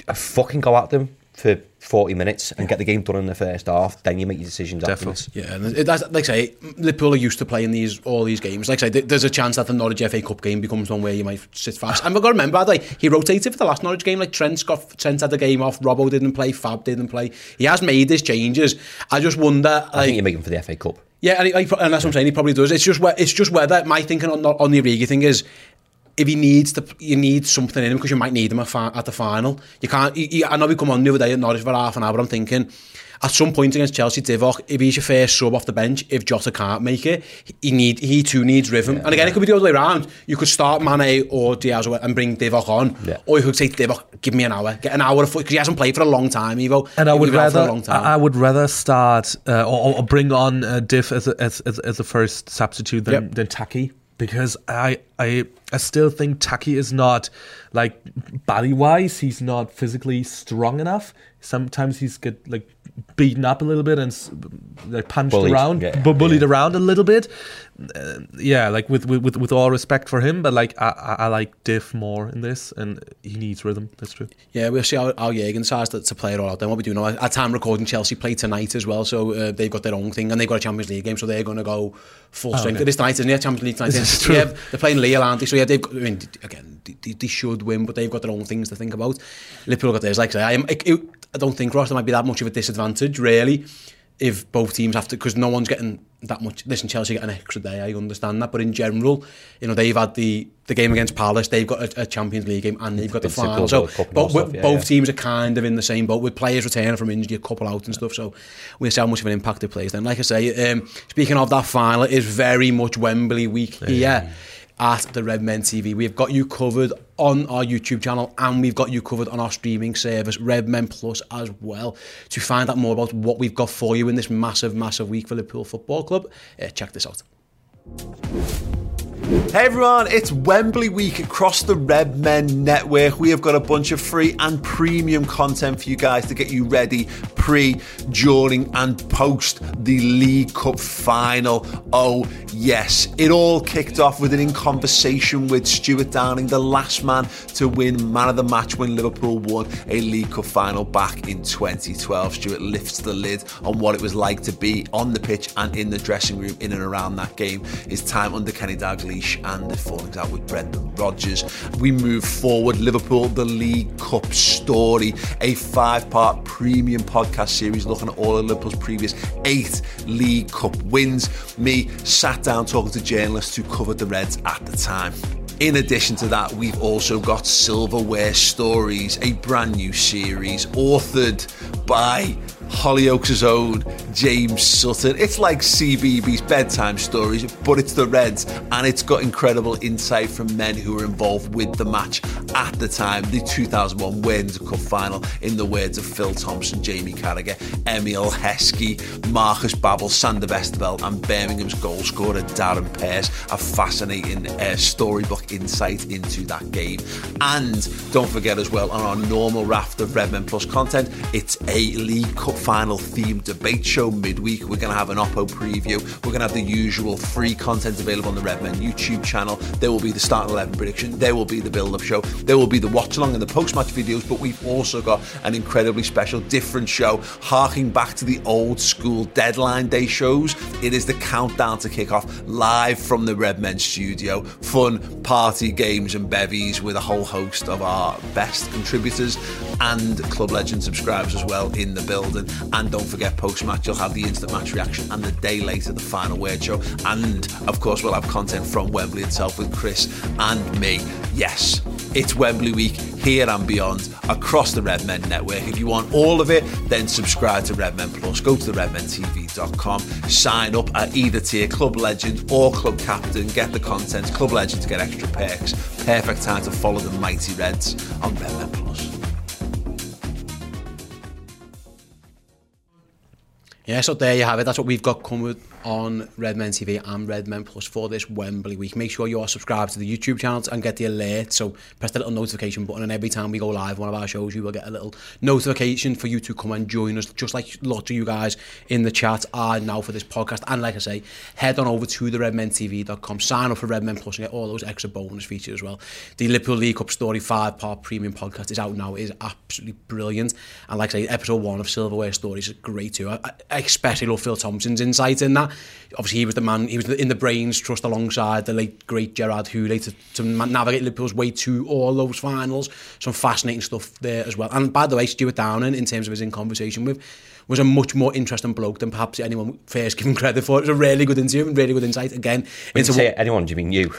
Uh, fucking go at them for forty minutes and get the game done in the first half. Then you make your decisions afterwards. Yeah, and it, that's, like I say, Liverpool are used to playing these all these games. Like I say, there's a chance that the Norwich FA Cup game becomes one where you might sit fast. And we've got to remember, like, he rotated for the last Norwich game. Like Trent got Trent had the game off, Robbo didn't play, Fab didn't play. He has made his changes. I just wonder, I think you make them for the FA Cup. Yeah, and, he, and that's what I'm saying. He probably does. It's just it's just whether my thinking on on the Origi thing is. If he needs to, you need something in him because you might need him at, at the final. You can't. You, you- I know we come on the other day at Norwich for half an hour, but I'm thinking at some point against Chelsea, Divock, if he's your first sub off the bench, if Jota can't make it, he need he too needs rhythm. and again, it could be the other way around. You could start Mane or Diaz and bring Divock on, Yeah. or you could say Divock, give me an hour, get an hour of foot because he hasn't played for a long time, Ivo. And I would rather, a long time. I would rather start uh, or, or bring on uh, Div as a, as, as, as a first substitute than, Yep. than Taki because I, I I still think Taki is not like body wise he's not physically strong enough. Sometimes he's get like beaten up a little bit and like punched Bullied, around, yeah, bu- bullied yeah. around a little bit. Uh, yeah, like with, with with with all respect for him, but like I, I, I like Div more in this, and he needs rhythm. That's true. Yeah, we'll see how, how Jurgen decides to, to play it all out. Then what we do now, at time recording, Chelsea play tonight as well, so uh, they've got their own thing, and they've got a Champions League game, so they're going to go full strength. It is tonight, isn't it? Champions League tonight. This isn't is it? true. Yeah, they're playing Lille, aren't they? So yeah, they've got, I mean, again, they, they should win, but they've got their own things to think about. Liverpool got theirs. Like I say, I, am, it, it, I don't think Ross there might be that much of a disadvantage, really, if both teams have to, because no one's getting that much. Listen, Chelsea get an extra day. I understand that, but in general, you know, they've had the the game against Palace. They've got a, a Champions League game, and they've got the final. So, World Cup and but stuff, yeah, both yeah. teams are kind of in the same boat with players returning from injury, a couple out and stuff. So we'll see how much of an impact it plays. Then, like I say, um, speaking of that final, it is very much Wembley week here at the Redmen TV. We've got you covered on our YouTube channel and we've got you covered on our streaming service, Redmen Plus, as well. To find out more about what we've got for you in this massive, massive week for Liverpool Football Club, uh, check this out. Hey everyone, it's Wembley week across the Redmen Network. We have got a bunch of free and premium content for you guys to get you ready pre, during, and post the League Cup final. Oh, yes. It all kicked off with an in conversation with Stewart Downing, the last man to win man of the match when Liverpool won a League Cup final back in 2012. Stewart lifts the lid on what it was like to be on the pitch and in the dressing room in and around that game. His time under Kenny Dalglish and the fallings out with Brendan Rodgers. We move forward. Liverpool, the League Cup story, a five-part premium podcast series looking at all of Liverpool's previous eight League Cup wins. Me sat down talking to journalists who covered the Reds at the time. In addition to that, we've also got Silverware Stories, a brand new series authored by Hollyoaks' own James Sutton. It's like CBeebies bedtime stories, but it's the Reds, and it's got incredible insight from men who were involved with the match at the time, the 2001 Wins Cup final, in the words of Phil Thompson, Jamie Carragher, Emile Heskey, Marcus Babbel, Sander Westerveld, and Birmingham's goal scorer Darren Purse. A fascinating uh, storybook insight into that game. And don't forget as well, on our normal raft of Redmen Plus content, it's a League Cup final themed debate show midweek. We're going to have an Oppo preview. We're going to have the usual free content available on the Redmen YouTube channel. There will be the start 11 prediction. There will be the build up show. There will be the watch along and the post match videos. But we've also got an incredibly special, different show, harking back to the old school deadline day shows. It is the countdown to kick off live from the Redmen studio. Fun party games and bevies with a whole host of our best contributors and Club Legend subscribers as well in the building. And don't forget, post match, you'll have the instant match reaction and the day later, the final word show. And of course, we'll have content from Wembley itself with Chris and me. Yes, It's Wembley Week here and beyond across the Redmen network. If you want all of it, then subscribe to Redmen Plus. Go to the redmentv.com, sign up at either tier, Club Legend or Club Captain. Get the content. Club Legend to get extra perks. Perfect time to follow the mighty Reds on Redmen Plus. Yeah, so there you have it. That's what we've got coming on Redmen TV and Redmen Plus for this Wembley week. Make sure you are subscribed to the YouTube channel and get the alert. So press the little notification button, and every time we go live one of our shows, you will get a little notification for you to come and join us. Just like lots of you guys in the chat are now for this podcast. And like I say, head on over to the redmentv.com, sign up for Redmen Plus, and get all those extra bonus features as well. The Liverpool League Cup Story five part premium podcast is out now. It is absolutely brilliant. And like I say, episode one of Silverware Stories is great too. I, I especially love Phil Thompson's insight in that obviously he was the man, he was in the brains trust alongside the late great Gerard Houllier to, to navigate Liverpool's way to all those finals. Some fascinating stuff there as well. And by the way, Stewart Downing, in terms of his in conversation with, was a much more interesting bloke than perhaps anyone first given credit for. It was a really good interview and really good insight. Again, When into you say what- anyone, do you mean you?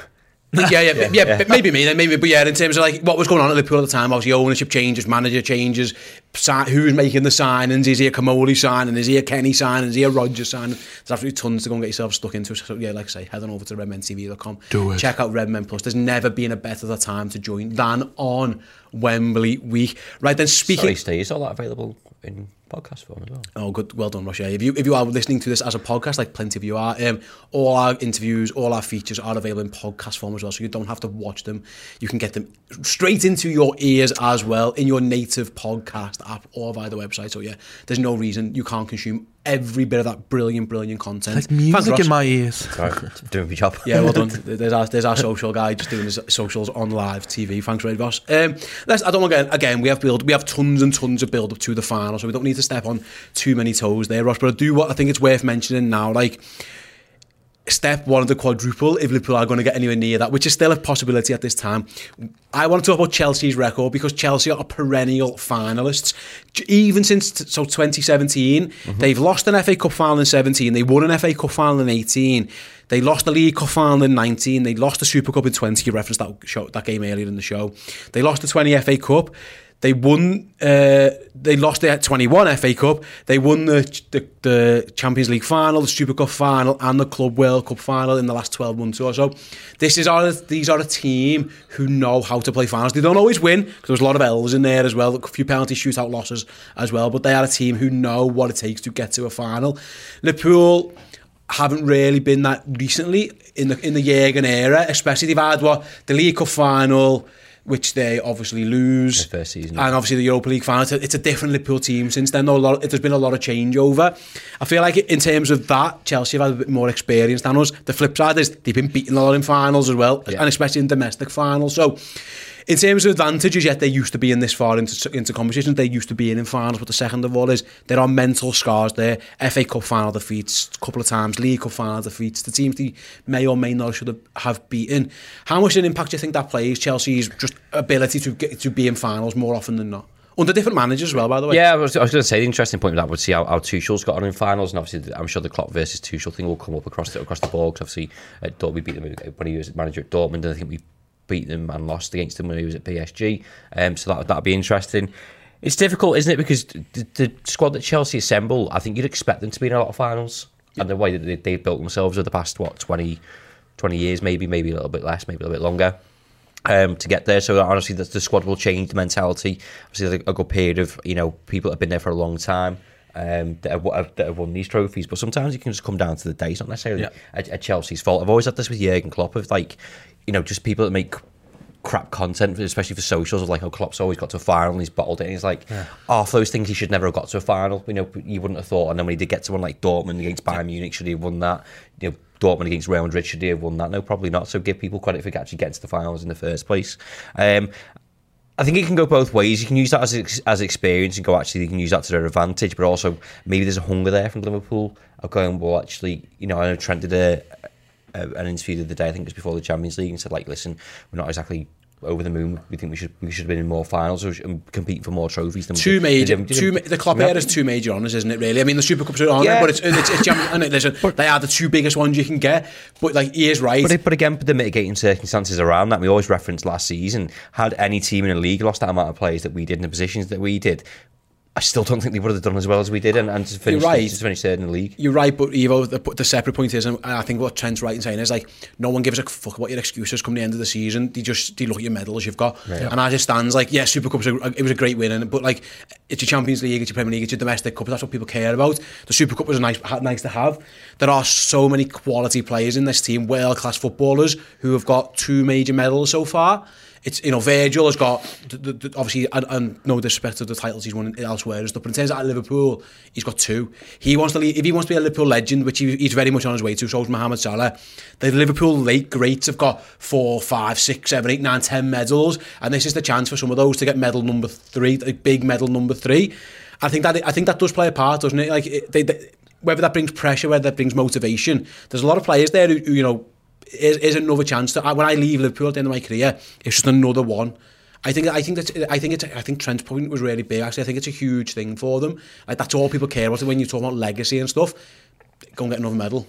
Yeah, yeah, yeah, but maybe me, then maybe, but yeah, in terms of like what was going on at Liverpool at the time, obviously ownership changes, manager changes, who's making the signings, is he a Comolli signing, is he a Kenny signing, is he a Rodgers signing? There's absolutely tons to go and get yourself stuck into. So yeah, like I say, head on over to redmentv.com. Do it. Check out Redmen Plus. There's never been a better time to join than on Wembley week. Right then, speaking. Sorry, Steve, is all that available in podcast form as well? Oh, good, well done, Russia. If you if you are listening to this as a podcast, like plenty of you are, um, all our interviews, all our features are available in podcast form as well, so you don't have to watch them. You can get them straight into your ears as well in your native podcast app or via the website. So yeah, there's no reason you can't consume every bit of that brilliant, brilliant content. Like music Thanks, in my ears. Sorry, doing my job. Yeah, well done. There's our, there's our social guy just doing his socials on live TV. Thanks, Red Boss. Um, let's, I don't want to get again. We have build. We have tons and tons of build up to the final, so we don't need to step on too many toes there, Ross. But I do what I think it's worth mentioning now. Like step one of the quadruple if Liverpool are going to get anywhere near that, which is still a possibility at this time. I want to talk about Chelsea's record because Chelsea are perennial finalists. Even since t- so 2017, mm-hmm. they've lost an FA Cup final in 17, they won an FA Cup final in 18, they lost the League Cup final in 19, they lost the Super Cup in 20. You referenced that show, that game earlier in the show. They lost the 20 FA Cup. They won. Uh, they lost their 21 FA Cup. They won the, the the Champions League final, the Super Cup final, and the Club World Cup final in the last 12 months or so. This is our, these are a team who know how to play finals. They don't always win because there's a lot of L's in there as well, a few penalty shootout losses as well. But they are a team who know what it takes to get to a final. Liverpool haven't really been that recently in the in the Jurgen era, especially they've had what the League Cup final, which they obviously lose, Their first season. and obviously the Europa League final. It's a, it's a different Liverpool team since then. Though lot, there's been a lot of changeover. I feel like in terms of that, Chelsea have had a bit more experience than us. The flip side is they've been beaten a lot in finals as well, Yeah. and especially in domestic finals. So. In terms of advantages, yet they used to be in this far into into competitions. They used to be in, in finals. But the second of all is there are mental scars there. FA Cup final defeats a couple of times, League Cup final defeats. The teams they may or may not should have, have beaten. How much an impact do you think that plays? Chelsea's just ability to get to be in finals more often than not under different managers as well. By the way, Yeah, I was, was going to say the interesting point with that would see how, how Tuchel's got on in finals, and obviously I'm sure the Klopp versus Tuchel thing will come up across the across the board. 'cause obviously, uh, at Dort, we beat them when he was manager at Dortmund, and I think we beat them and lost against them when he was at PSG. Um, so that that'd be interesting. It's difficult, isn't it? Because the, the squad that Chelsea assemble, I think you'd expect them to be in a lot of finals, and the way that they, they've built themselves over the past what 20, 20 years, maybe maybe a little bit less, maybe a little bit longer um, to get there. So honestly, the, the squad will change the mentality. Obviously, there's a, a good period of you know people that have been there for a long time. Um, that, have, that have won these trophies, but sometimes it can just come down to the day. It's not necessarily Yeah. a, a Chelsea's fault. I've always had this with Jurgen Klopp of like, you know, just people that make crap content, especially for socials, of like, oh, Klopp's always got to a final and he's bottled it. And he's like, half those things he should never have got to a final. You know, you wouldn't have thought. And then when he did get to one like Dortmund against Bayern Munich, should he have won that? You know, Dortmund against Real Madrid, should he have won that? No, probably not. So give people credit for actually getting to the finals in the first place. Um, I think it can go both ways. You can use that as as experience and go actually you can use that to their advantage, but also maybe there's a hunger there from Liverpool of going well. Actually, you know, I know Trent did a, a an interview the other day. I think it was before the Champions League and said like, listen, we're not exactly over the moon. We think we should we should have been in more finals and um, compete for more trophies. Than Two major, didn't- two, ma- the Klopp era is two major honours, isn't it? Really, I mean the Super Cups are an honour, Yeah. but it's it's, it's, jam- and it, listen, they are the two biggest ones you can get. But like he is right. But, it, but again, the mitigating circumstances around that, we always referenced last season, had any team in the league lost that amount of players that we did in the positions that we did, I still don't think they would have done as well as we did and, and to finish, You're right. to finish third in the league. You're right, but Ivo, the, the separate point is, and I think what Trent's right in saying is like, no one gives a fuck what your excuses come the end of the season. They just they look at your medals you've got, and as it stands, like, yeah, Super Cups, it was a great win, and, but like, it's your Champions League, it's your Premier League, it's your domestic cup. That's what people care about. The Super Cup was nice, nice to have. There are so many quality players in this team, world class footballers who have got two major medals so far. It's you know Virgil has got the, the, obviously and, and no disrespect to the titles he's won elsewhere but in terms of at Liverpool, he's got two. He wants to leave, if he wants to be a Liverpool legend, which he, he's very much on his way to. So is Mohamed Salah. The Liverpool late greats have got four, five, six, seven, eight, nine, ten medals, and this is the chance for some of those to get medal number three, like big medal number three. I think that I think that does play a part, doesn't it? Like it, they, they, whether that brings pressure, whether that brings motivation. There's a lot of players there who, who you know is, is another chance to when I leave Liverpool at the end of my career, it's just another one. I think I think that I think it's I think Trent's point was really big. Actually, I think it's a huge thing for them. Like that's all people care about when you talk about legacy and stuff. Go and get another medal.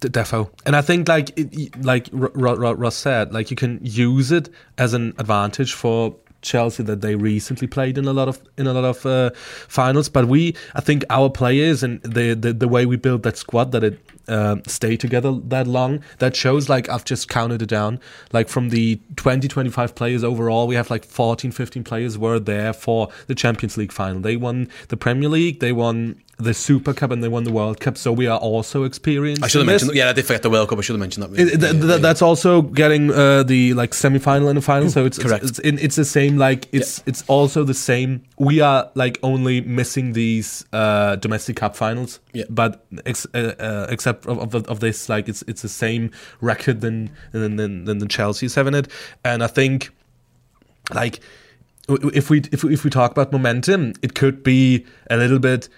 Defo and i think like like ross said like you can use it as an advantage for chelsea that they recently played in a lot of in a lot of uh, finals but we i think our players and the, the the way we build that squad that it um, stay together that long. That shows like i've just counted it down. Like from the 20 25 players overall we have like 14 15 players were there for the champions league final. They won the premier league. They won the super cup and they won the world cup so we are also experienced I should have mentioned. Yeah, I did forget the World Cup. I should have mentioned that. It, th- th- that's also getting uh, the like semi-final and the final. So it's Correct. It's, it's, it's the same. Like it's it's also the same. We are like only missing these uh, domestic cup finals. Yeah. But ex- uh, uh, except of, of, of this, like it's it's the same record than than than, than the Chelsea's having it. And I think like if we if we, if we talk about momentum, it could be a little bit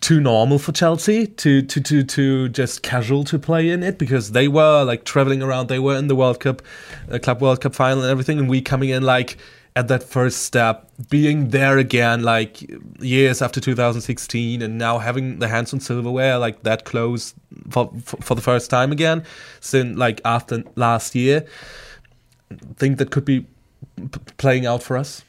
too normal for Chelsea to to to to just casual to play in it because they were like traveling around. They were in the World Cup, uh, Club World Cup final and everything, and we coming in like at that first step, being there again, like years after 2016, and now having the hands on silverware like that close for for, for the first time again, since like after last year. Think that could be p- playing out for us.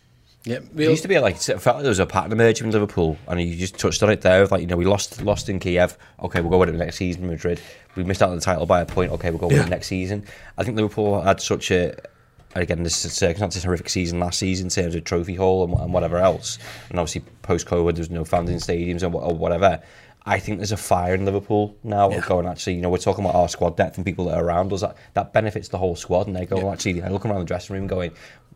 Yeah, It used to be like it felt like there was a pattern emerging in Liverpool, and you just touched on it there. Of like you know, we lost lost in Kiev. Okay, we'll go with it next season. Madrid, we missed out on the title by a point. Okay, we'll go with Yeah. it next season. I think Liverpool had such a again this is circumstances horrific season last season in terms of trophy haul and, and whatever else, and obviously post COVID there was no fans in stadiums and or whatever. I think there's a fire in Liverpool now going actually, you know, we're talking about our squad depth and people that are around us. That, that benefits the whole squad, and they go actually they're looking around the dressing room going,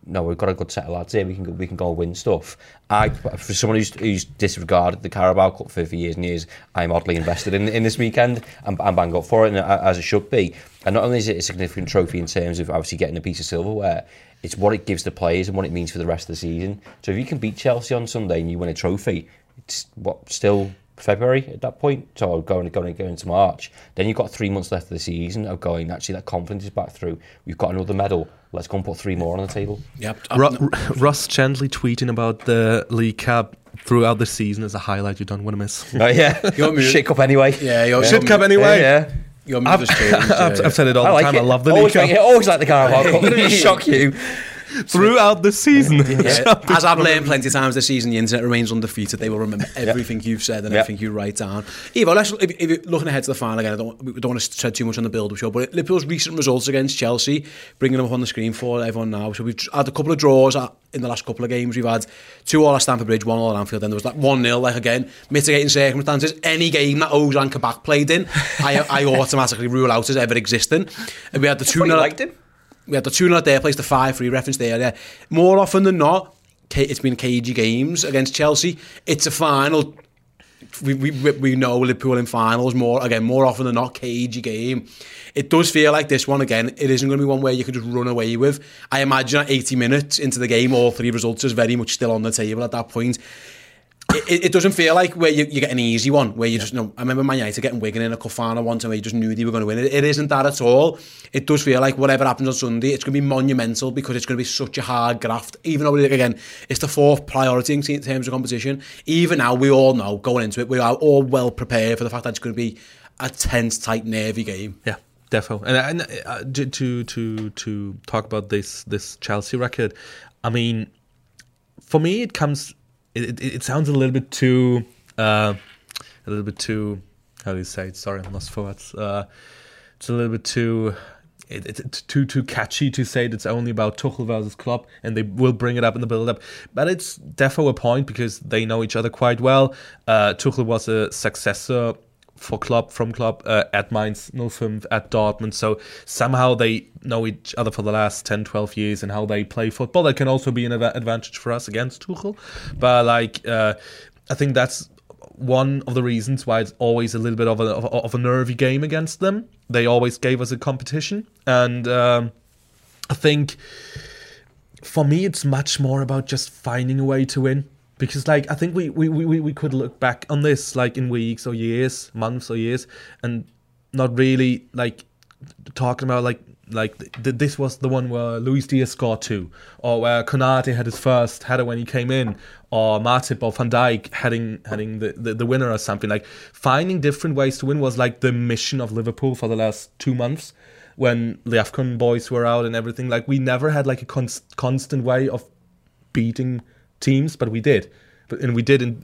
no, we've got a good set of lads here. We can go, we can go and win stuff. I, for someone who's, who's disregarded the Carabao Cup for, for years and years, I'm oddly invested in, in this weekend and, bang up for it, and, as it should be. And not only is it a significant trophy in terms of obviously getting a piece of silverware, it's what it gives the players and what it means for the rest of the season. So if you can beat Chelsea on Sunday and you win a trophy, it's what still February at that point, so going going going into March. Then you've got three months left of the season of going. Actually, that confidence is back through. We've got another medal. Let's go and put three more on the table. yeah. Ru- Ru- Russ gently tweeting about the League Cup throughout the season as a highlight you don't want to miss. Oh yeah, You're mute. shit cup anyway. yeah, you're, Shit Cup anyway. Yeah, yeah. Your I've, changed. I've, yeah. I've said it all I the like time. it. I love the always League Cup. Always like the Carabao Cup. Didn't it shock you? throughout the season. Yeah, as I've learned plenty of times this season, the internet remains undefeated. They will remember everything you've said and Yeah. everything you write down. Ivo, let's, if, if you're looking ahead to the final again, I don't, we don't want to tread too much on the build-up show, but Liverpool's recent results against Chelsea, bringing them up on the screen for everyone now. So we've had a couple of draws at, in the last couple of games. We've had two all at Stamford Bridge, one all at Anfield, then there was that 1-0, like again, mitigating circumstances. Any game that Ozan Kabak played in, I, I automatically rule out as ever existing. And we had the 2 Thought you liked him. We had the 2 0 there, place, the 5 3 reference there. Yeah. More often than not, it's been cagey games against Chelsea. It's a final. We, we, we know Liverpool in finals more, again, more often than not, cagey game. It does feel like this one, again, it isn't going to be one where you can just run away with. I imagine at 80 minutes into the game, all three results is very much still on the table at that point. It, it doesn't feel like where you, you get an easy one where you just you know. I remember Man United getting Wigan in a cup final once and where you just knew they were going to win. It, it isn't that at all. It does feel like whatever happens on Sunday, it's going to be monumental because it's going to be such a hard graft. Even though again, it's the fourth priority in terms of competition. Even now, we all know going into it, we are all well prepared for the fact that it's going to be a tense, tight, nervy game. Yeah, definitely. And, and uh, to to to talk about this this Chelsea record, I mean, for me, it comes. It, it, it sounds a little bit too, uh, a little bit too. How do you say it? Sorry, I'm lost for words. Uh, it's a little bit too. It, it's too too catchy to say it's only about Tuchel versus Klopp, and they will bring it up in the build-up. But it's defo a point because they know each other quite well. Uh, Tuchel was a successor for club from club uh, at Mainz 05 at Dortmund. So somehow they know each other for the last 10, 12 years and how they play football. That can also be an advantage for us against Tuchel. But like, uh, I think that's one of the reasons why it's always a little bit of a, of, of a nervy game against them. They always gave us a competition. And um, I think for me, it's much more about just finding a way to win because like I think we, we, we, we could look back on this like in weeks or years, months or years, and not really like talking about like like th- this was the one where Luis Diaz scored two, or where Konate had his first header when he came in, or Matip or Van Dijk heading heading the, the, the winner or something. Like finding different ways to win was like the mission of Liverpool for the last two months when the AFCON boys were out and everything. Like we never had like a const- constant way of beating teams, but we did. But, and we did in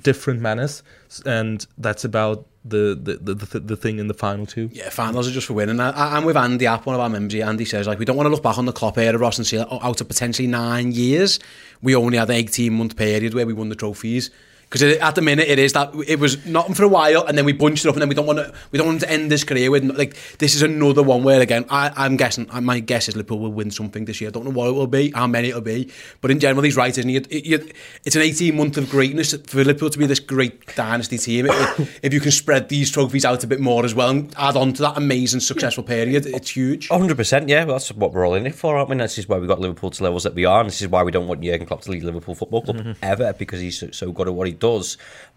different manners, and that's about the the, the, the thing in the final two. Yeah, finals are just for winning. I, I'm with Andy App, one of our members. Andy says like we don't want to look back on the Klopp era, Ross, and see out of potentially nine years, we only had an 18 month period where we won the trophies. Because at the minute it is that it was nothing for a while, and then we bunched it up, and then we don't want to we don't want to end this career with like this is another one where again I, I'm guessing my guess is Liverpool will win something this year. I don't know what it will be, how many it'll be, but in general he's right, isn't he? It, it, it's an 18 month of greatness for Liverpool to be this great dynasty team. if you can spread these trophies out a bit more as well and add on to that amazing successful period, it's huge. 100, percent yeah. Well, that's what we're all in it for, aren't we? this is why we got Liverpool to levels that we are, and this is why we don't want Jurgen Klopp to lead Liverpool Football Club mm-hmm. ever because he's so, so good at what he does.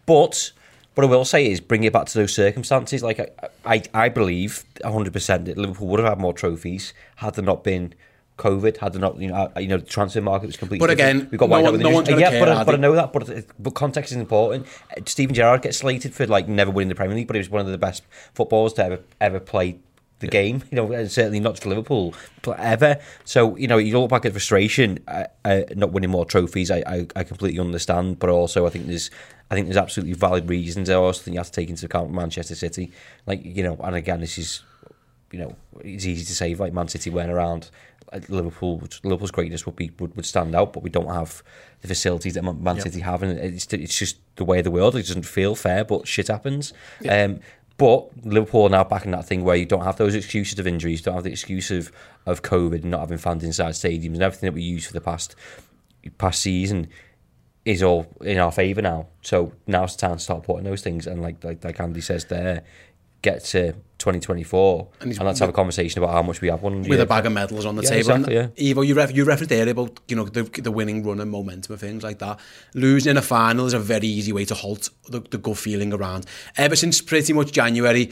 But what I will say is bring it back to those circumstances. Like I, I, I believe 100% that Liverpool would have had more trophies had there not been COVID, had there not, you know, uh, you know, the transfer market was completely. But again, different. we got no, one, no one's yeah, care, but, I, but I know that. But but context is important. Uh, Steven Gerrard gets slated for like never winning the Premier League, but he was one of the best footballers to ever ever play the yeah. game. You know, and certainly not for Liverpool ever. So you know, you look back at frustration, uh, uh, not winning more trophies. I, I, I completely understand, but also I think there's I think there's absolutely valid reasons. I also think you have to take into account Manchester City. Like, you know, and again, this is, you know, it's easy to say, like Man City went around. Liverpool, Liverpool's greatness would be would, would stand out, but we don't have the facilities that Man yep. City have, and it's it's just the way of the world. It doesn't feel fair, but shit happens. Yep. Um, but Liverpool are now back in that thing where you don't have those excuses of injuries, don't have the excuse of, of COVID, and not having fans inside stadiums, and everything that we used for the past past season is all in our favour now. So now's the time to start putting those things. And like like, like Andy says there, get to 2024 and, and let's have a conversation about how much we have won. With a bag of medals on the yeah, table. Exactly, yeah. Ivo, you, ref- you referenced there about you know the, the winning run and momentum and things like that. Losing in a final is a very easy way to halt the, the gut feeling around. Ever since pretty much January,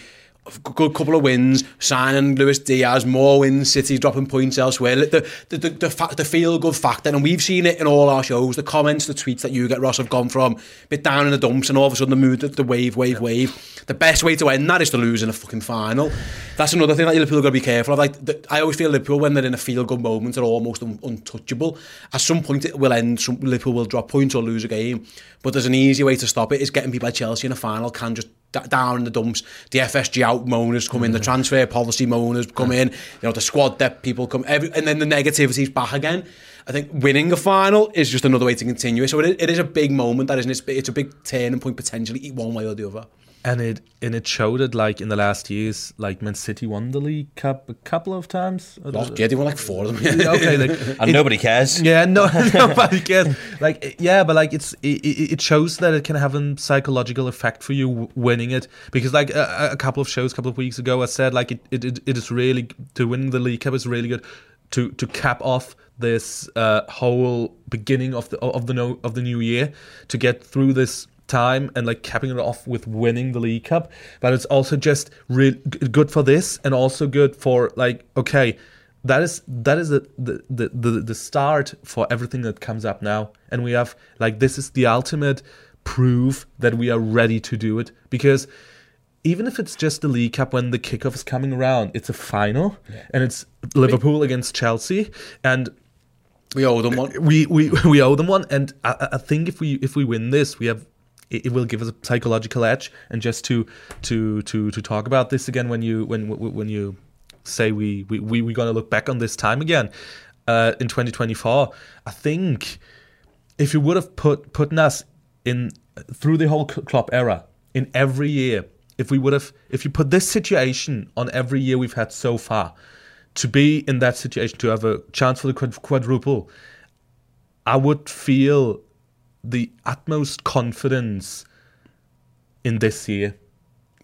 good couple of wins, signing Luis Diaz, more wins, City dropping points elsewhere. The the the, the, the feel good factor, and we've seen it in all our shows. The comments, the tweets that you get, Ross, have gone from a bit down in the dumps, and all of a sudden the mood, the, the wave, wave, yeah. wave. The best way to end that is to lose in a fucking final. That's another thing that Liverpool have got to be careful of. Like the, I always feel Liverpool when they're in a feel good moment are almost un- untouchable. At some point it will end. Some Liverpool will drop points or lose a game, but there's an easy way to stop it. Is getting people like Chelsea in a final can just down in the dumps. The FSG out moaners come in, the mm. transfer policy moaners come in, you know, the squad depth people come, every, and then the negativity's back again. I think winning a final is just another way to continue. So it is, it is a big moment, that isn't it? It's a big turning point potentially, one way or the other and it and it showed it like in the last years, like Man City won the League Cup a couple of times. Oh, yeah, they won like four of them. okay, like, and it, nobody cares. Yeah, no, nobody cares. Like, yeah, but like it's it, it shows that it can have a psychological effect for you winning it because like a, a couple of shows, a couple of weeks ago, I said like it, it it is really to win the League Cup is really good to to cap off this uh, whole beginning of the of the no, of the new year to get through this time and like capping it off with winning the League Cup. But it's also just real good for this and also good for like okay, that is that is the the, the the start for everything that comes up now. And we have like this is the ultimate proof that we are ready to do it because even if it's just the League Cup when the kickoff is coming around, it's a final and it's Liverpool against Chelsea and We owe them one. we we we owe them one, and I, I think if we if we win this, we have it, it will give us a psychological edge. And just to to to to talk about this again, when you when when you say we we we we're gonna look back on this time again uh, in 2024, I think if you would have put putting us in through the whole club era in every year, if we would have if you put this situation on every year we've had so far, to be in that situation to have a chance for the quadruple, I would feel the utmost confidence in this year.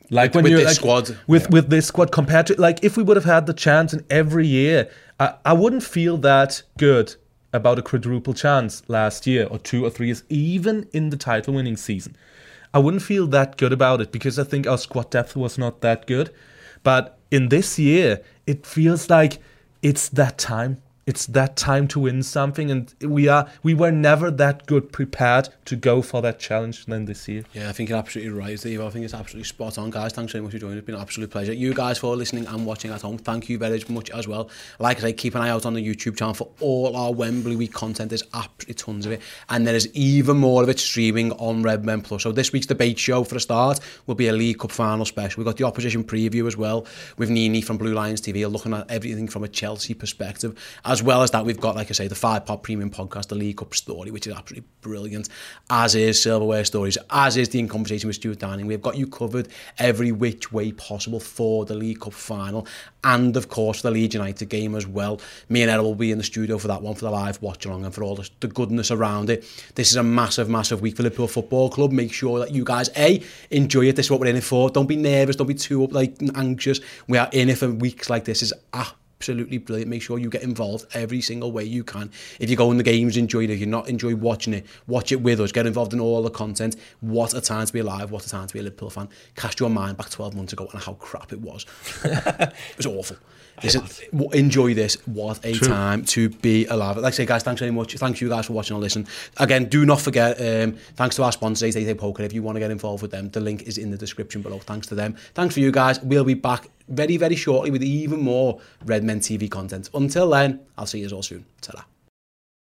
Like With- when with you're like, squad. with with this squad compared to like if we would have had the chance in every year, I, I wouldn't feel that good about a quadruple chance last year or two or three years, even in the title winning season. I wouldn't feel that good about it because I think our squad depth was not that good. But in this year, it feels like it's that time. It's that time to win something, and we are we were never that good prepared to go for that challenge than this year. Yeah, I think you're absolutely right, Steve. I think it's absolutely spot on, guys. Thanks very much for joining. It's been an absolute pleasure. You guys for listening and watching at home. Thank you very much as well. Like I say, keep an eye out on the YouTube channel for all our Wembley Week content. There's absolutely tons of it, and there is even more of it streaming on Redmen Plus. So this week's debate show for a start will be a League Cup final special. We've got the opposition preview as well with Nini from Blue Lions TV, looking at everything from a Chelsea perspective, as well as that we've got, like I say, the Five Pod Premium podcast, the League Cup story, which is absolutely brilliant, as is Silverware Stories, as is the In Conversation with Stewart Downing. We've got you covered every which way possible for the League Cup final, and of course the Leeds United game as well. Me and Errol will be in the studio for that one, for the live watch along, and for all the, the goodness around it. This is a massive, massive week for Liverpool Football Club. Make sure that you guys, A, enjoy it. This is what we're in it for. Don't be nervous, don't be too up, like anxious. We are in it for weeks like this. Is absolutely brilliant. Make sure you get involved every single way you can. If you go in the games, enjoy it. If you're not enjoy watching it, watch it with us. Get involved in all the content. What a time to be alive. What a time to be a Liverpool fan. Cast your mind back 12 months ago and how crap it was. it was awful. Listen, enjoy this. What a time to be alive. Like I say, guys, thanks very much. Thanks you guys for watching and listening. Again, do not forget, um, thanks to our sponsors, 88 Poker. If you want to get involved with them, the link is in the description below. Thanks to them. Thanks for you guys. We'll be back very, very shortly with even more Redmen TV content. Until then, I'll see you all soon. ta